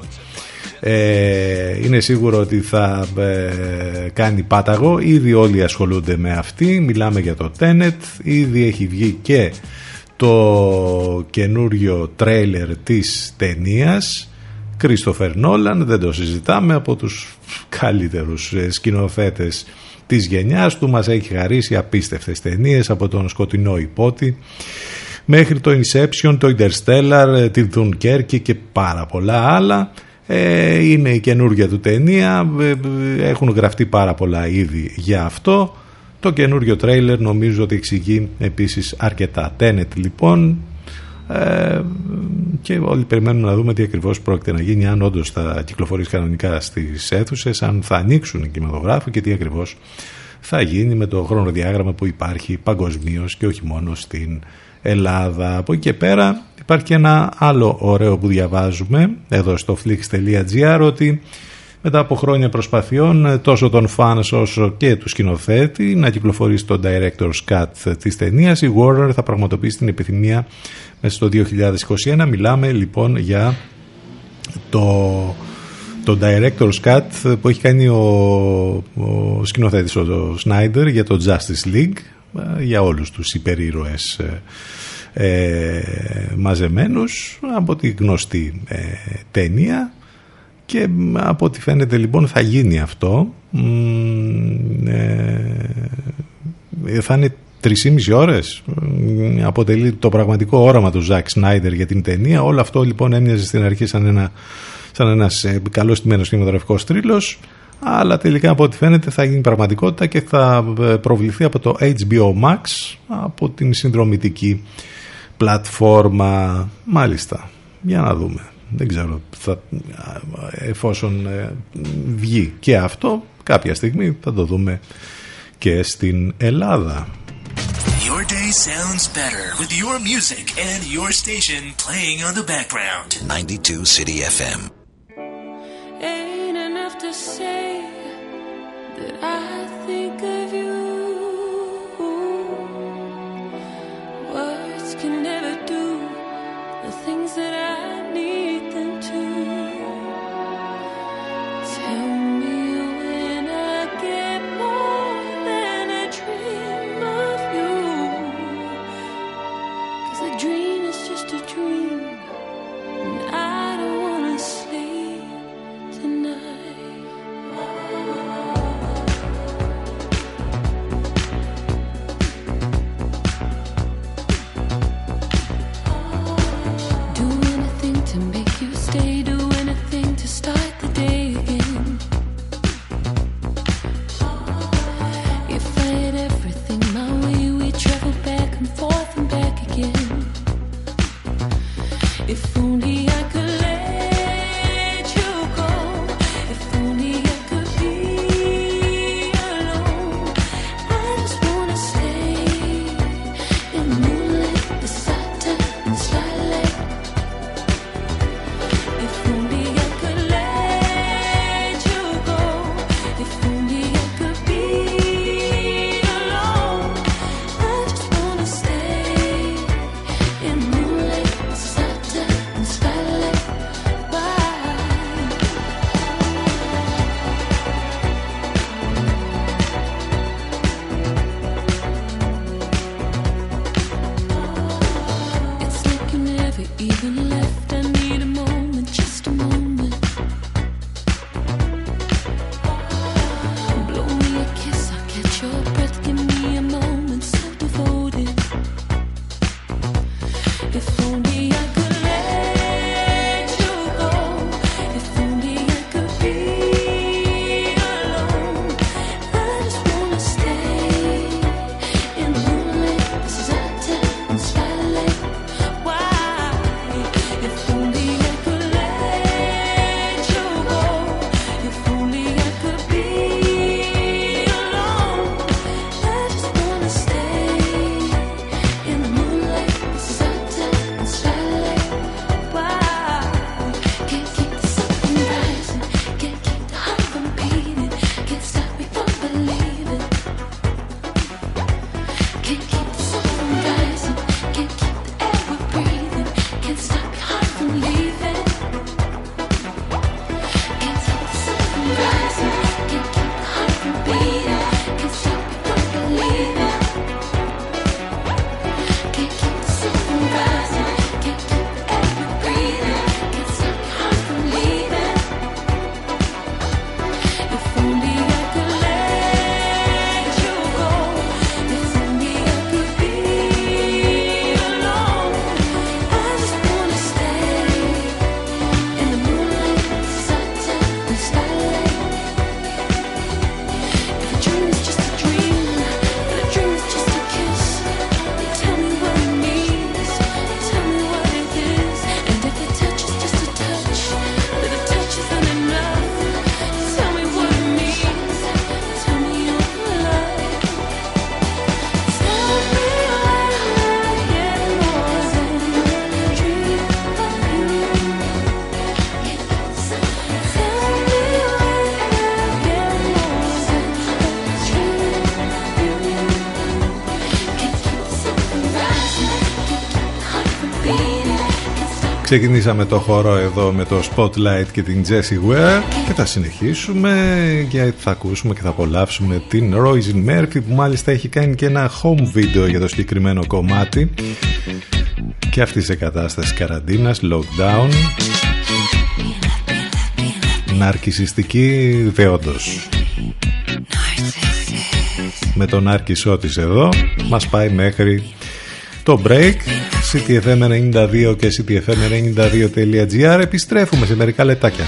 ε, είναι σίγουρο ότι θα ε, κάνει πάταγο. Ήδη όλοι ασχολούνται με αυτή. Μιλάμε για το Tenet. Ήδη έχει βγει και το καινούριο τρέιλερ της ταινίας. Κρίστοφερ Νόλαν δεν το συζητάμε από τους καλύτερους ε, σκηνοθέτες της γενιάς του. Μας έχει χαρίσει απίστευτες ταινίες από τον σκοτεινό υπότι μέχρι το Inception, το Interstellar, ε, τη Dunkerque και πάρα πολλά άλλα ε, είναι η καινούργια του ταινία έχουν γραφτεί πάρα πολλά ήδη για αυτό. Το καινούριο τρέιλερ νομίζω ότι εξηγεί επίσης αρκετά. Tenet λοιπόν. Ε, και όλοι περιμένουν να δούμε τι ακριβώς πρόκειται να γίνει αν όντως θα κυκλοφορήσει κανονικά στις αίθουσες, αν θα ανοίξουν οι κινηματογράφοι και τι ακριβώς θα γίνει με το χρονοδιάγραμμα που υπάρχει παγκοσμίως και όχι μόνο στην Ελλάδα. Από εκεί και πέρα υπάρχει και ένα άλλο ωραίο που διαβάζουμε εδώ στο flix.gr ότι μετά από χρόνια προσπαθειών τόσο των fans όσο και του σκηνοθέτη να κυκλοφορήσει το director's cut της ταινίας η Warner θα πραγματοποιήσει την επιθυμία μέσα στο 2021 μιλάμε λοιπόν για το, το director's cut που έχει κάνει ο, ο σκηνοθέτης ο Σνάιντερ για το Justice League ε, για όλους τους υπερήρωες ε, ε, μαζεμένους από τη γνωστή ε, ταινία και από ό,τι φαίνεται λοιπόν θα γίνει αυτό. Ε, θα είναι 3,5 ώρες. Αποτελεί το πραγματικό όραμα του Ζακ Σνάιντερ για την ταινία. Όλο αυτό λοιπόν έμοιαζε στην αρχή σαν, ένα, σαν ένας ε, καλός τιμένος κινηματογραφικός τρίλος αλλά τελικά από ό,τι φαίνεται θα γίνει πραγματικότητα και θα ε, προβληθεί από το HBO Max από την συνδρομητική πλατφόρμα μάλιστα για να δούμε δεν ξέρω θα, εφόσον ε, βγει και αυτό κάποια στιγμή θα το δούμε και στην Ελλάδα Your day sounds better with your music and your station playing on the background. 92 City FM. Ain't enough to say that I you Ξεκινήσαμε το χώρο εδώ με το Spotlight και την Jessie Ware και θα συνεχίσουμε γιατί θα ακούσουμε και θα απολαύσουμε την Roisin Murphy που μάλιστα έχει κάνει και ένα home video για το συγκεκριμένο κομμάτι και αυτή σε κατάσταση καραντίνας, lockdown ναρκισιστική δεόντως. Με τον Άρκισό της εδώ μας πάει μέχρι το break ctfm92 και ctfm92.gr επιστρέφουμε σε μερικά λεπτάκια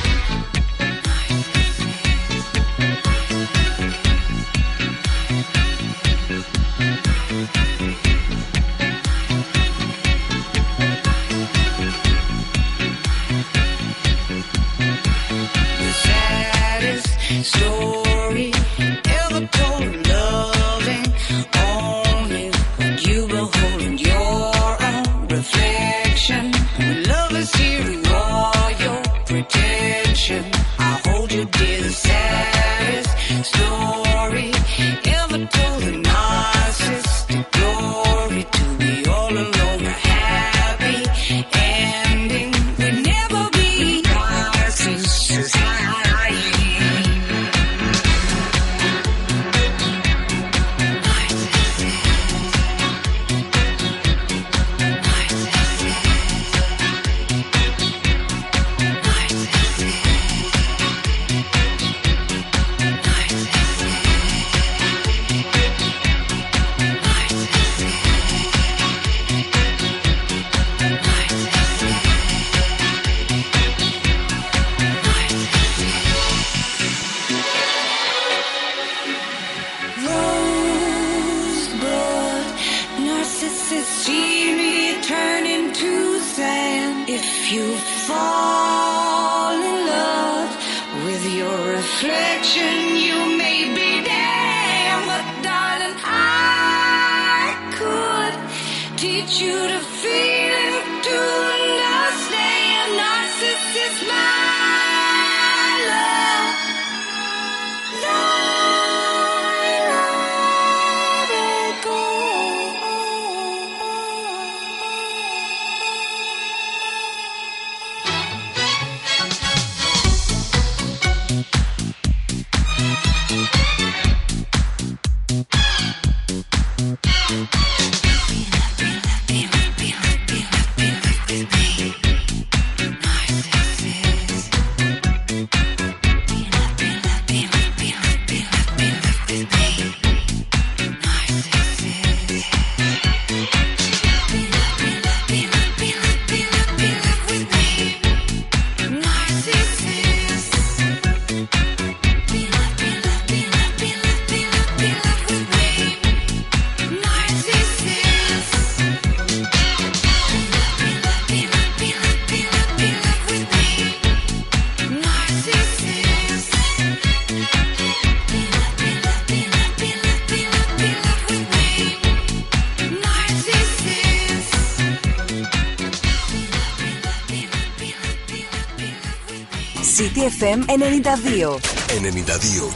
92. 92. 92.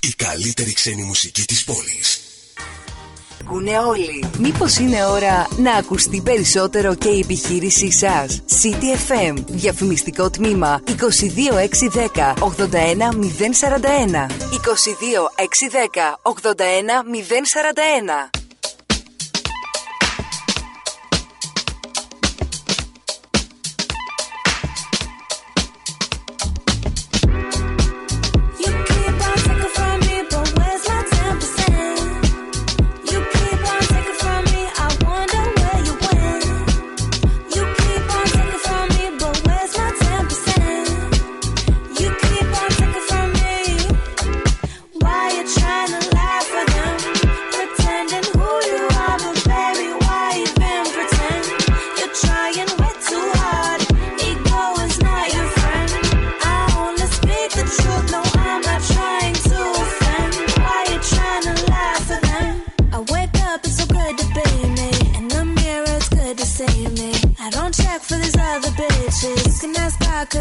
Η καλύτερη ξένη μουσική της πόλης. Ακούνε όλοι. Μήπως είναι ώρα να ακουστεί περισσότερο και η επιχείρησή σας; City FM. Διαφημιστικό τμήμα 22610 81041. 22610 81041.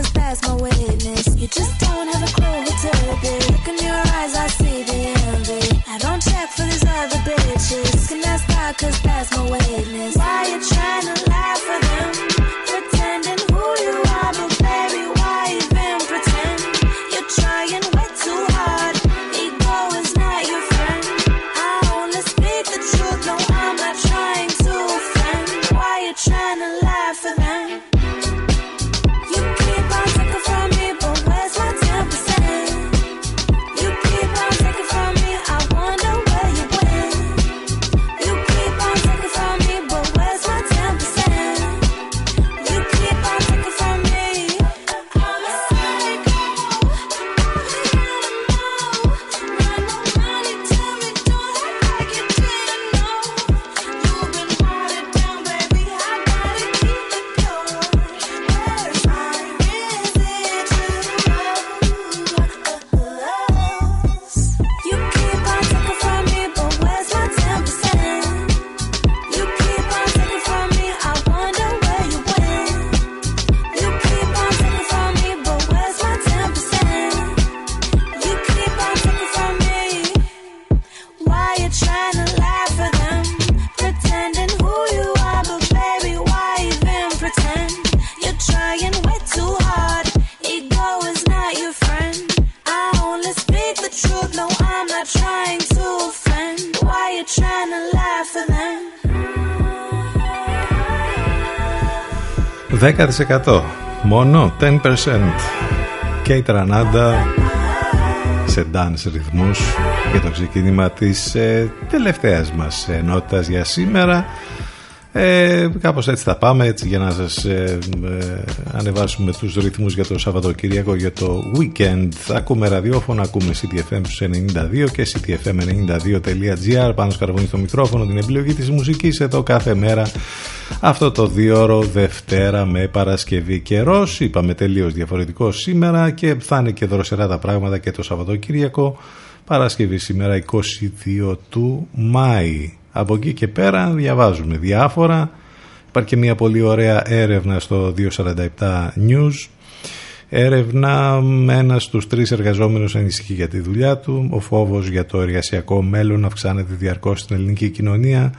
Cause that's my witness. You just don't have a clue who to be. Look in your eyes, I see the envy. I don't check for these other bitches. Can ask God, cause that's my witness. 10% μόνο 10% και η τρανάντα σε dance ρυθμούς για το ξεκίνημα της ε, τελευταίας μας ενότητας για σήμερα. Ε, κάπως έτσι θα πάμε έτσι για να σας ε, ε, ανεβάσουμε τους ρυθμούς για το Σαββατοκύριακο για το weekend. Ακούμε ραδιόφωνο, ακούμε CTFM 92 και ctfm92.gr πάνω σκαρβούνι στο μικρόφωνο την επιλογή της μουσικής εδώ κάθε μέρα αυτό το δύο Δευτέρα με Παρασκευή καιρό. είπαμε τελείως διαφορετικό σήμερα και θα είναι και δροσερά τα πράγματα και το Σαββατοκύριακο Παρασκευή σήμερα 22 του Μάη από εκεί και πέρα διαβάζουμε διάφορα. Υπάρχει και μια πολύ ωραία έρευνα στο 247 News. Έρευνα με ένας στους τρεις εργαζόμενους ανησυχεί για τη δουλειά του. Ο φόβος για το εργασιακό μέλλον αυξάνεται διαρκώς στην ελληνική κοινωνία.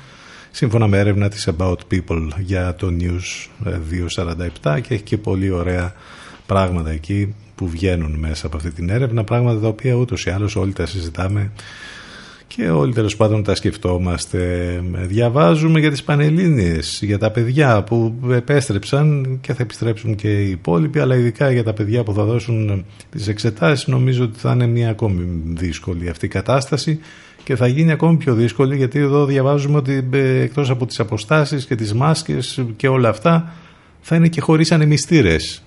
Σύμφωνα με έρευνα της About People για το News 247 και έχει και πολύ ωραία πράγματα εκεί που βγαίνουν μέσα από αυτή την έρευνα. Πράγματα τα οποία ούτως ή άλλως όλοι τα συζητάμε και όλοι τέλος πάντων τα σκεφτόμαστε. Διαβάζουμε για τις Πανελλήνιες, για τα παιδιά που επέστρεψαν και θα επιστρέψουν και οι υπόλοιποι, αλλά ειδικά για τα παιδιά που θα δώσουν τις εξετάσεις νομίζω ότι θα είναι μια ακόμη δύσκολη αυτή η κατάσταση και θα γίνει ακόμη πιο δύσκολη γιατί εδώ διαβάζουμε ότι ε, εκτός από τις αποστάσεις και τις μάσκες και όλα αυτά θα είναι και χωρίς ανεμιστήρες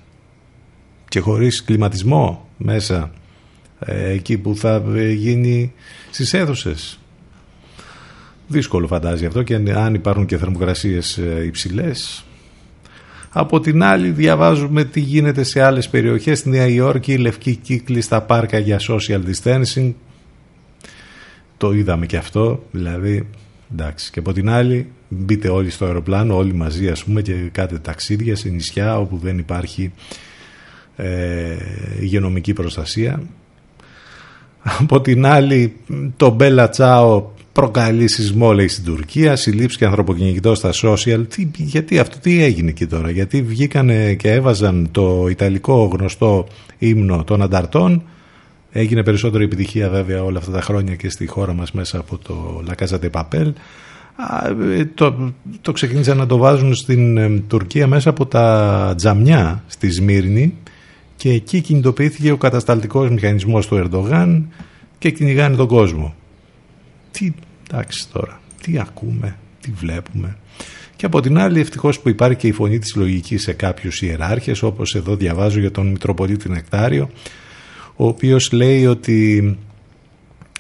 και χωρίς κλιματισμό μέσα ε, εκεί που θα ε, γίνει στις αίθουσες. Δύσκολο φαντάζει αυτό και αν υπάρχουν και θερμοκρασίες ε, υψηλές. Από την άλλη διαβάζουμε τι γίνεται σε άλλες περιοχές. Στη Νέα Υόρκη η λευκή κύκλη στα πάρκα για social distancing. Το είδαμε και αυτό. Δηλαδή εντάξει. Και από την άλλη μπείτε όλοι στο αεροπλάνο όλοι μαζί ας πούμε και κάτε ταξίδια σε νησιά όπου δεν υπάρχει ε, υγειονομική προστασία από την άλλη, το Μπέλα Τσάο προκαλεί σεισμό, λέει στην Τουρκία, συλλήψει και ανθρωποκυνηγητό στα social. Τι, γιατί αυτό τι έγινε εκεί τώρα, γιατί βγήκανε και έβαζαν το ιταλικό γνωστό ύμνο των ανταρτών. Έγινε περισσότερη επιτυχία βέβαια όλα αυτά τα χρόνια και στη χώρα μας μέσα από το La Casa de Papel. Το, το ξεκίνησαν να το βάζουν στην ε, Τουρκία μέσα από τα τζαμιά στη Σμύρνη και εκεί κινητοποιήθηκε ο κατασταλτικός μηχανισμός του Ερντογάν και κυνηγάνε τον κόσμο. Τι, εντάξει τώρα, τι ακούμε, τι βλέπουμε. Και από την άλλη ευτυχώς που υπάρχει και η φωνή της λογικής σε κάποιους ιεράρχες όπως εδώ διαβάζω για τον Μητροπολίτη Νεκτάριο ο οποίος λέει ότι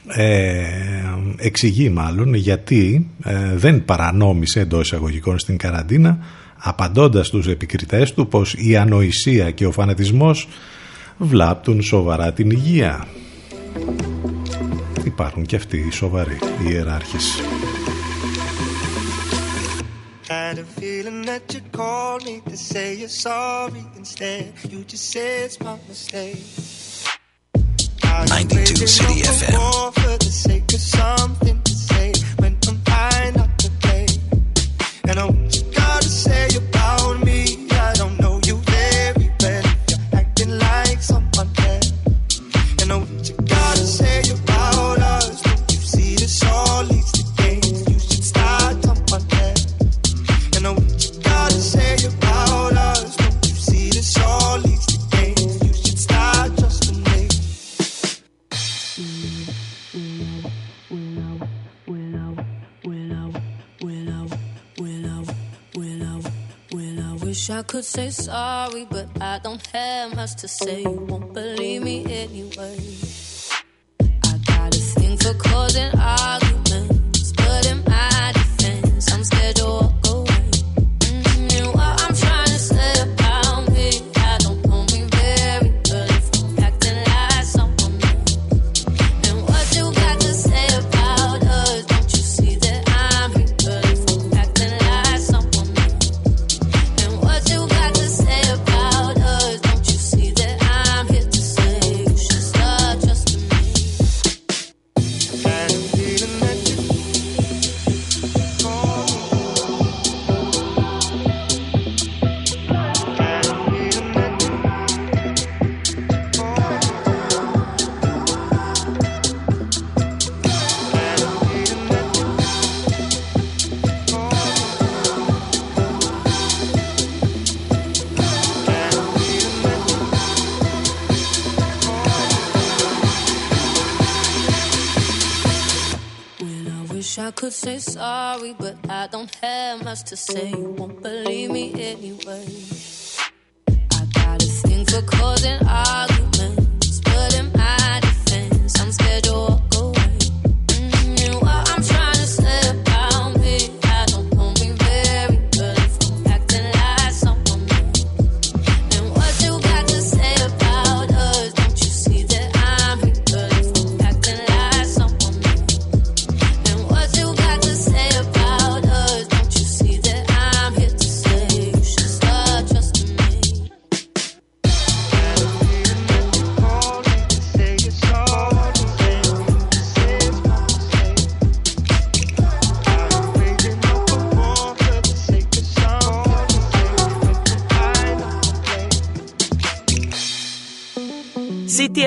ε, εξηγεί μάλλον γιατί ε, δεν παρανόμησε εντός εισαγωγικών στην καραντίνα απαντώντας στους επικριτές του πως η ανοησία και ο φανατισμός βλάπτουν σοβαρά την υγεία. Υπάρχουν και αυτοί οι σοβαροί οι ιεράρχες. Had a feeling that you called me to say you're sorry instead. You just said it's my mistake. 92 City FM. And I want you gotta say about me Wish I could say sorry, but I don't have much to say. You won't believe me anyway. I got a thing for causing arguments, but in my defense, I'm scared to walk could say sorry, but I don't have much to say. You won't believe me anyway. I got a thing for causing arguments, but in my defense, I'm scheduled.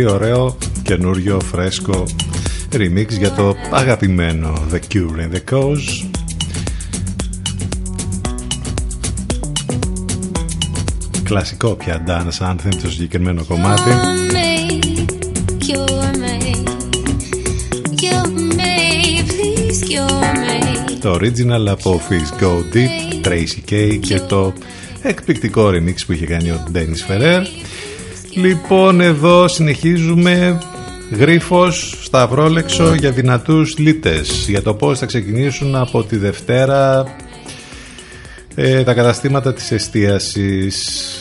Πολύ ωραίο καινούριο φρέσκο remix για το αγαπημένο The Cure and the Cause. Κλασικό πια dance anthem το συγκεκριμένο κομμάτι. Το original από Fizz Go Deep, Tracy K και το εκπληκτικό remix που είχε κάνει ο Dennis Ferrer Λοιπόν εδώ συνεχίζουμε Γρίφος Σταυρόλεξο για δυνατούς λίτες. Για το πώς θα ξεκινήσουν από τη Δευτέρα ε, τα καταστήματα της εστίασης.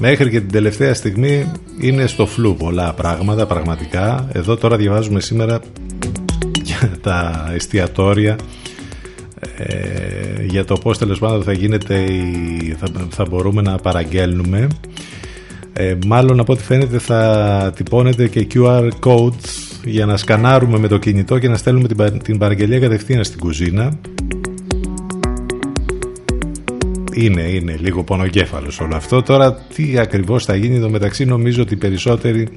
Μέχρι και την τελευταία στιγμή είναι στο φλού πολλά πράγματα πραγματικά. Εδώ τώρα διαβάζουμε σήμερα για τα εστιατόρια ε, για το πώς τέλος πάντων θα γίνεται η, θα, θα μπορούμε να παραγγέλνουμε ε, μάλλον από ό,τι φαίνεται θα τυπώνεται και QR codes για να σκανάρουμε με το κινητό και να στέλνουμε την, την παραγγελία κατευθείαν στην κουζίνα είναι, είναι λίγο πονοκέφαλος όλο αυτό. Τώρα τι ακριβώς θα γίνει εδώ μεταξύ νομίζω ότι οι περισσότεροι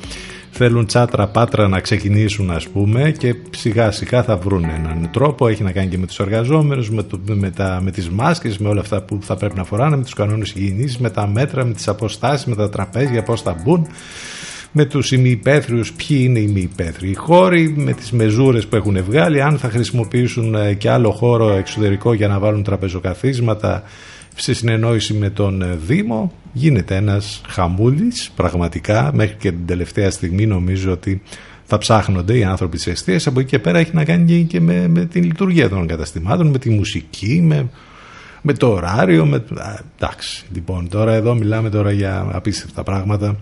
θέλουν τσάτρα πάτρα να ξεκινήσουν ας πούμε και σιγά σιγά θα βρουν έναν τρόπο έχει να κάνει και με τους εργαζόμενους με, το, με, τα, με τις μάσκες με όλα αυτά που θα πρέπει να φοράνε με τους κανόνες υγιεινής με τα μέτρα, με τις αποστάσεις με τα τραπέζια πώς θα μπουν με τους ημιυπαίθριους ποιοι είναι οι ημιυπαίθριοι χώροι με τις μεζούρες που έχουν βγάλει αν θα χρησιμοποιήσουν ε, και άλλο χώρο εξωτερικό για να βάλουν τραπεζοκαθίσματα σε συνεννόηση με τον ε, Δήμο γίνεται ένας χαμούλης πραγματικά μέχρι και την τελευταία στιγμή νομίζω ότι θα ψάχνονται οι άνθρωποι της αιστείας. Από εκεί και πέρα έχει να κάνει και με, με την λειτουργία των καταστημάτων με τη μουσική με, με το ωράριο με... Α, εντάξει λοιπόν τώρα εδώ μιλάμε τώρα για απίστευτα πράγματα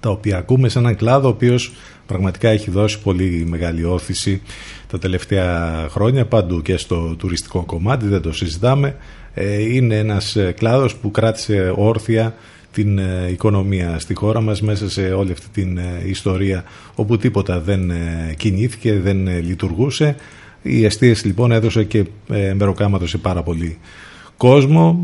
τα οποία ακούμε σε έναν κλάδο ο οποίος πραγματικά έχει δώσει πολύ μεγάλη όθηση τα τελευταία χρόνια παντού και στο τουριστικό κομμάτι δεν το συζητάμε. ε, είναι ένας ε, κλάδος που κράτησε όρθια την ε, οικονομία στη χώρα μας μέσα σε όλη αυτή την ιστορία όπου τίποτα δεν κινήθηκε, δεν λειτουργούσε. Η αιστείες λοιπόν έδωσε και μεροκάματος σε πάρα πολύ κόσμο.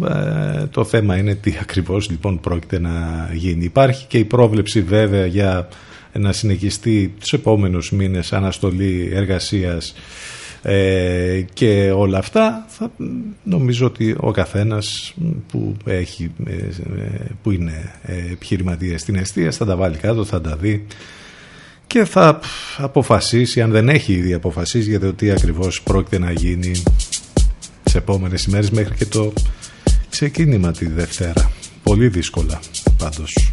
Το θέμα είναι τι ακριβώς λοιπόν πρόκειται να γίνει. Υπάρχει και η πρόβλεψη βέβαια για να συνεχιστεί τους επόμενους μήνες αναστολή εργασίας ε, και όλα αυτά θα, νομίζω ότι ο καθένας που, έχει, ε, που είναι επιχειρηματία στην αιστεία θα τα βάλει κάτω, θα τα δει και θα αποφασίσει αν δεν έχει ήδη αποφασίσει για το τι ακριβώς πρόκειται να γίνει τις επόμενες ημέρες μέχρι και το ξεκίνημα τη Δευτέρα. Πολύ δύσκολα πάντως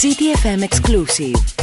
CTFM exclusive.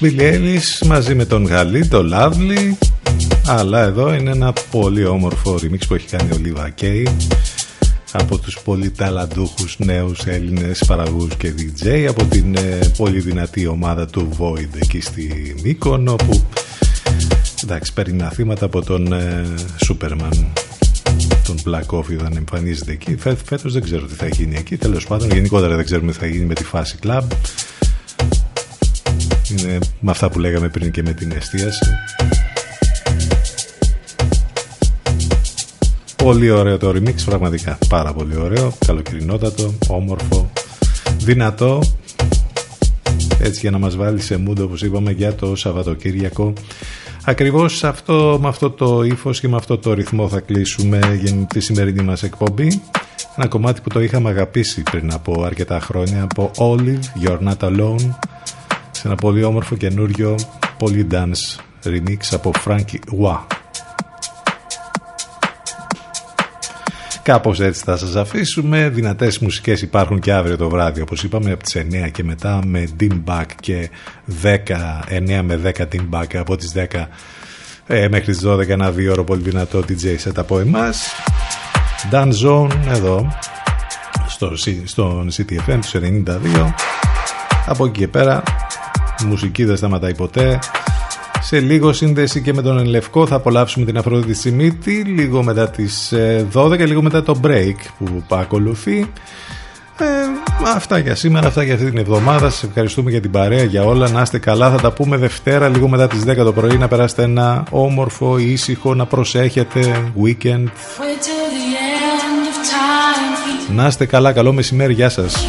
Billie μαζί με τον Γαλλί, το Lovely αλλά εδώ είναι ένα πολύ όμορφο remix που έχει κάνει ο Liva Kay από τους πολύ ταλαντούχους νέους Έλληνες παραγωγούς και DJ από την ε, πολύ δυνατή ομάδα του Void εκεί στη Μύκονο που εντάξει παίρνει θύματα από τον ε, Superman τον Black Coffee όταν εμφανίζεται εκεί. Φέ, φέτος δεν ξέρω τι θα γίνει εκεί. Τέλος πάντων γενικότερα δεν ξέρουμε τι θα γίνει με τη φάση Club είναι με αυτά που λέγαμε πριν και με την εστίαση. Πολύ ωραίο το remix, πραγματικά πάρα πολύ ωραίο, καλοκαιρινότατο, όμορφο, δυνατό. Έτσι για να μας βάλει σε mood όπως είπαμε για το Σαββατοκύριακο. Ακριβώς αυτό, με αυτό το ύφος και με αυτό το ρυθμό θα κλείσουμε για τη σημερινή μας εκπομπή. Ένα κομμάτι που το είχαμε αγαπήσει πριν από αρκετά χρόνια από Olive, You're Not Alone σε ένα πολύ όμορφο καινούριο πολύ dance remix από Frankie Wah Κάπως έτσι θα σας αφήσουμε. Δυνατές μουσικές υπάρχουν και αύριο το βράδυ, όπως είπαμε, από τις 9 και μετά με Dean Back και 10, 9 με 10 Dean Back από τις 10 ε, μέχρι τις 12 ένα δύο ώρο πολύ δυνατό DJ set από εμάς. Dan Zone εδώ στο, στον CTFM τους 92. Από εκεί και πέρα μουσική δεν σταματάει ποτέ. Σε λίγο σύνδεση και με τον Λευκό θα απολαύσουμε την Αφροδίτη Σιμίτη λίγο μετά τις 12, λίγο μετά το break που ακολουθεί. Ε, αυτά για σήμερα, αυτά για αυτή την εβδομάδα. Σας ευχαριστούμε για την παρέα, για όλα. Να είστε καλά. Θα τα πούμε Δευτέρα, λίγο μετά τις 10 το πρωί. Να περάσετε ένα όμορφο, ήσυχο, να προσέχετε. Weekend. Να είστε καλά. Καλό μεσημέρι. Γεια σας.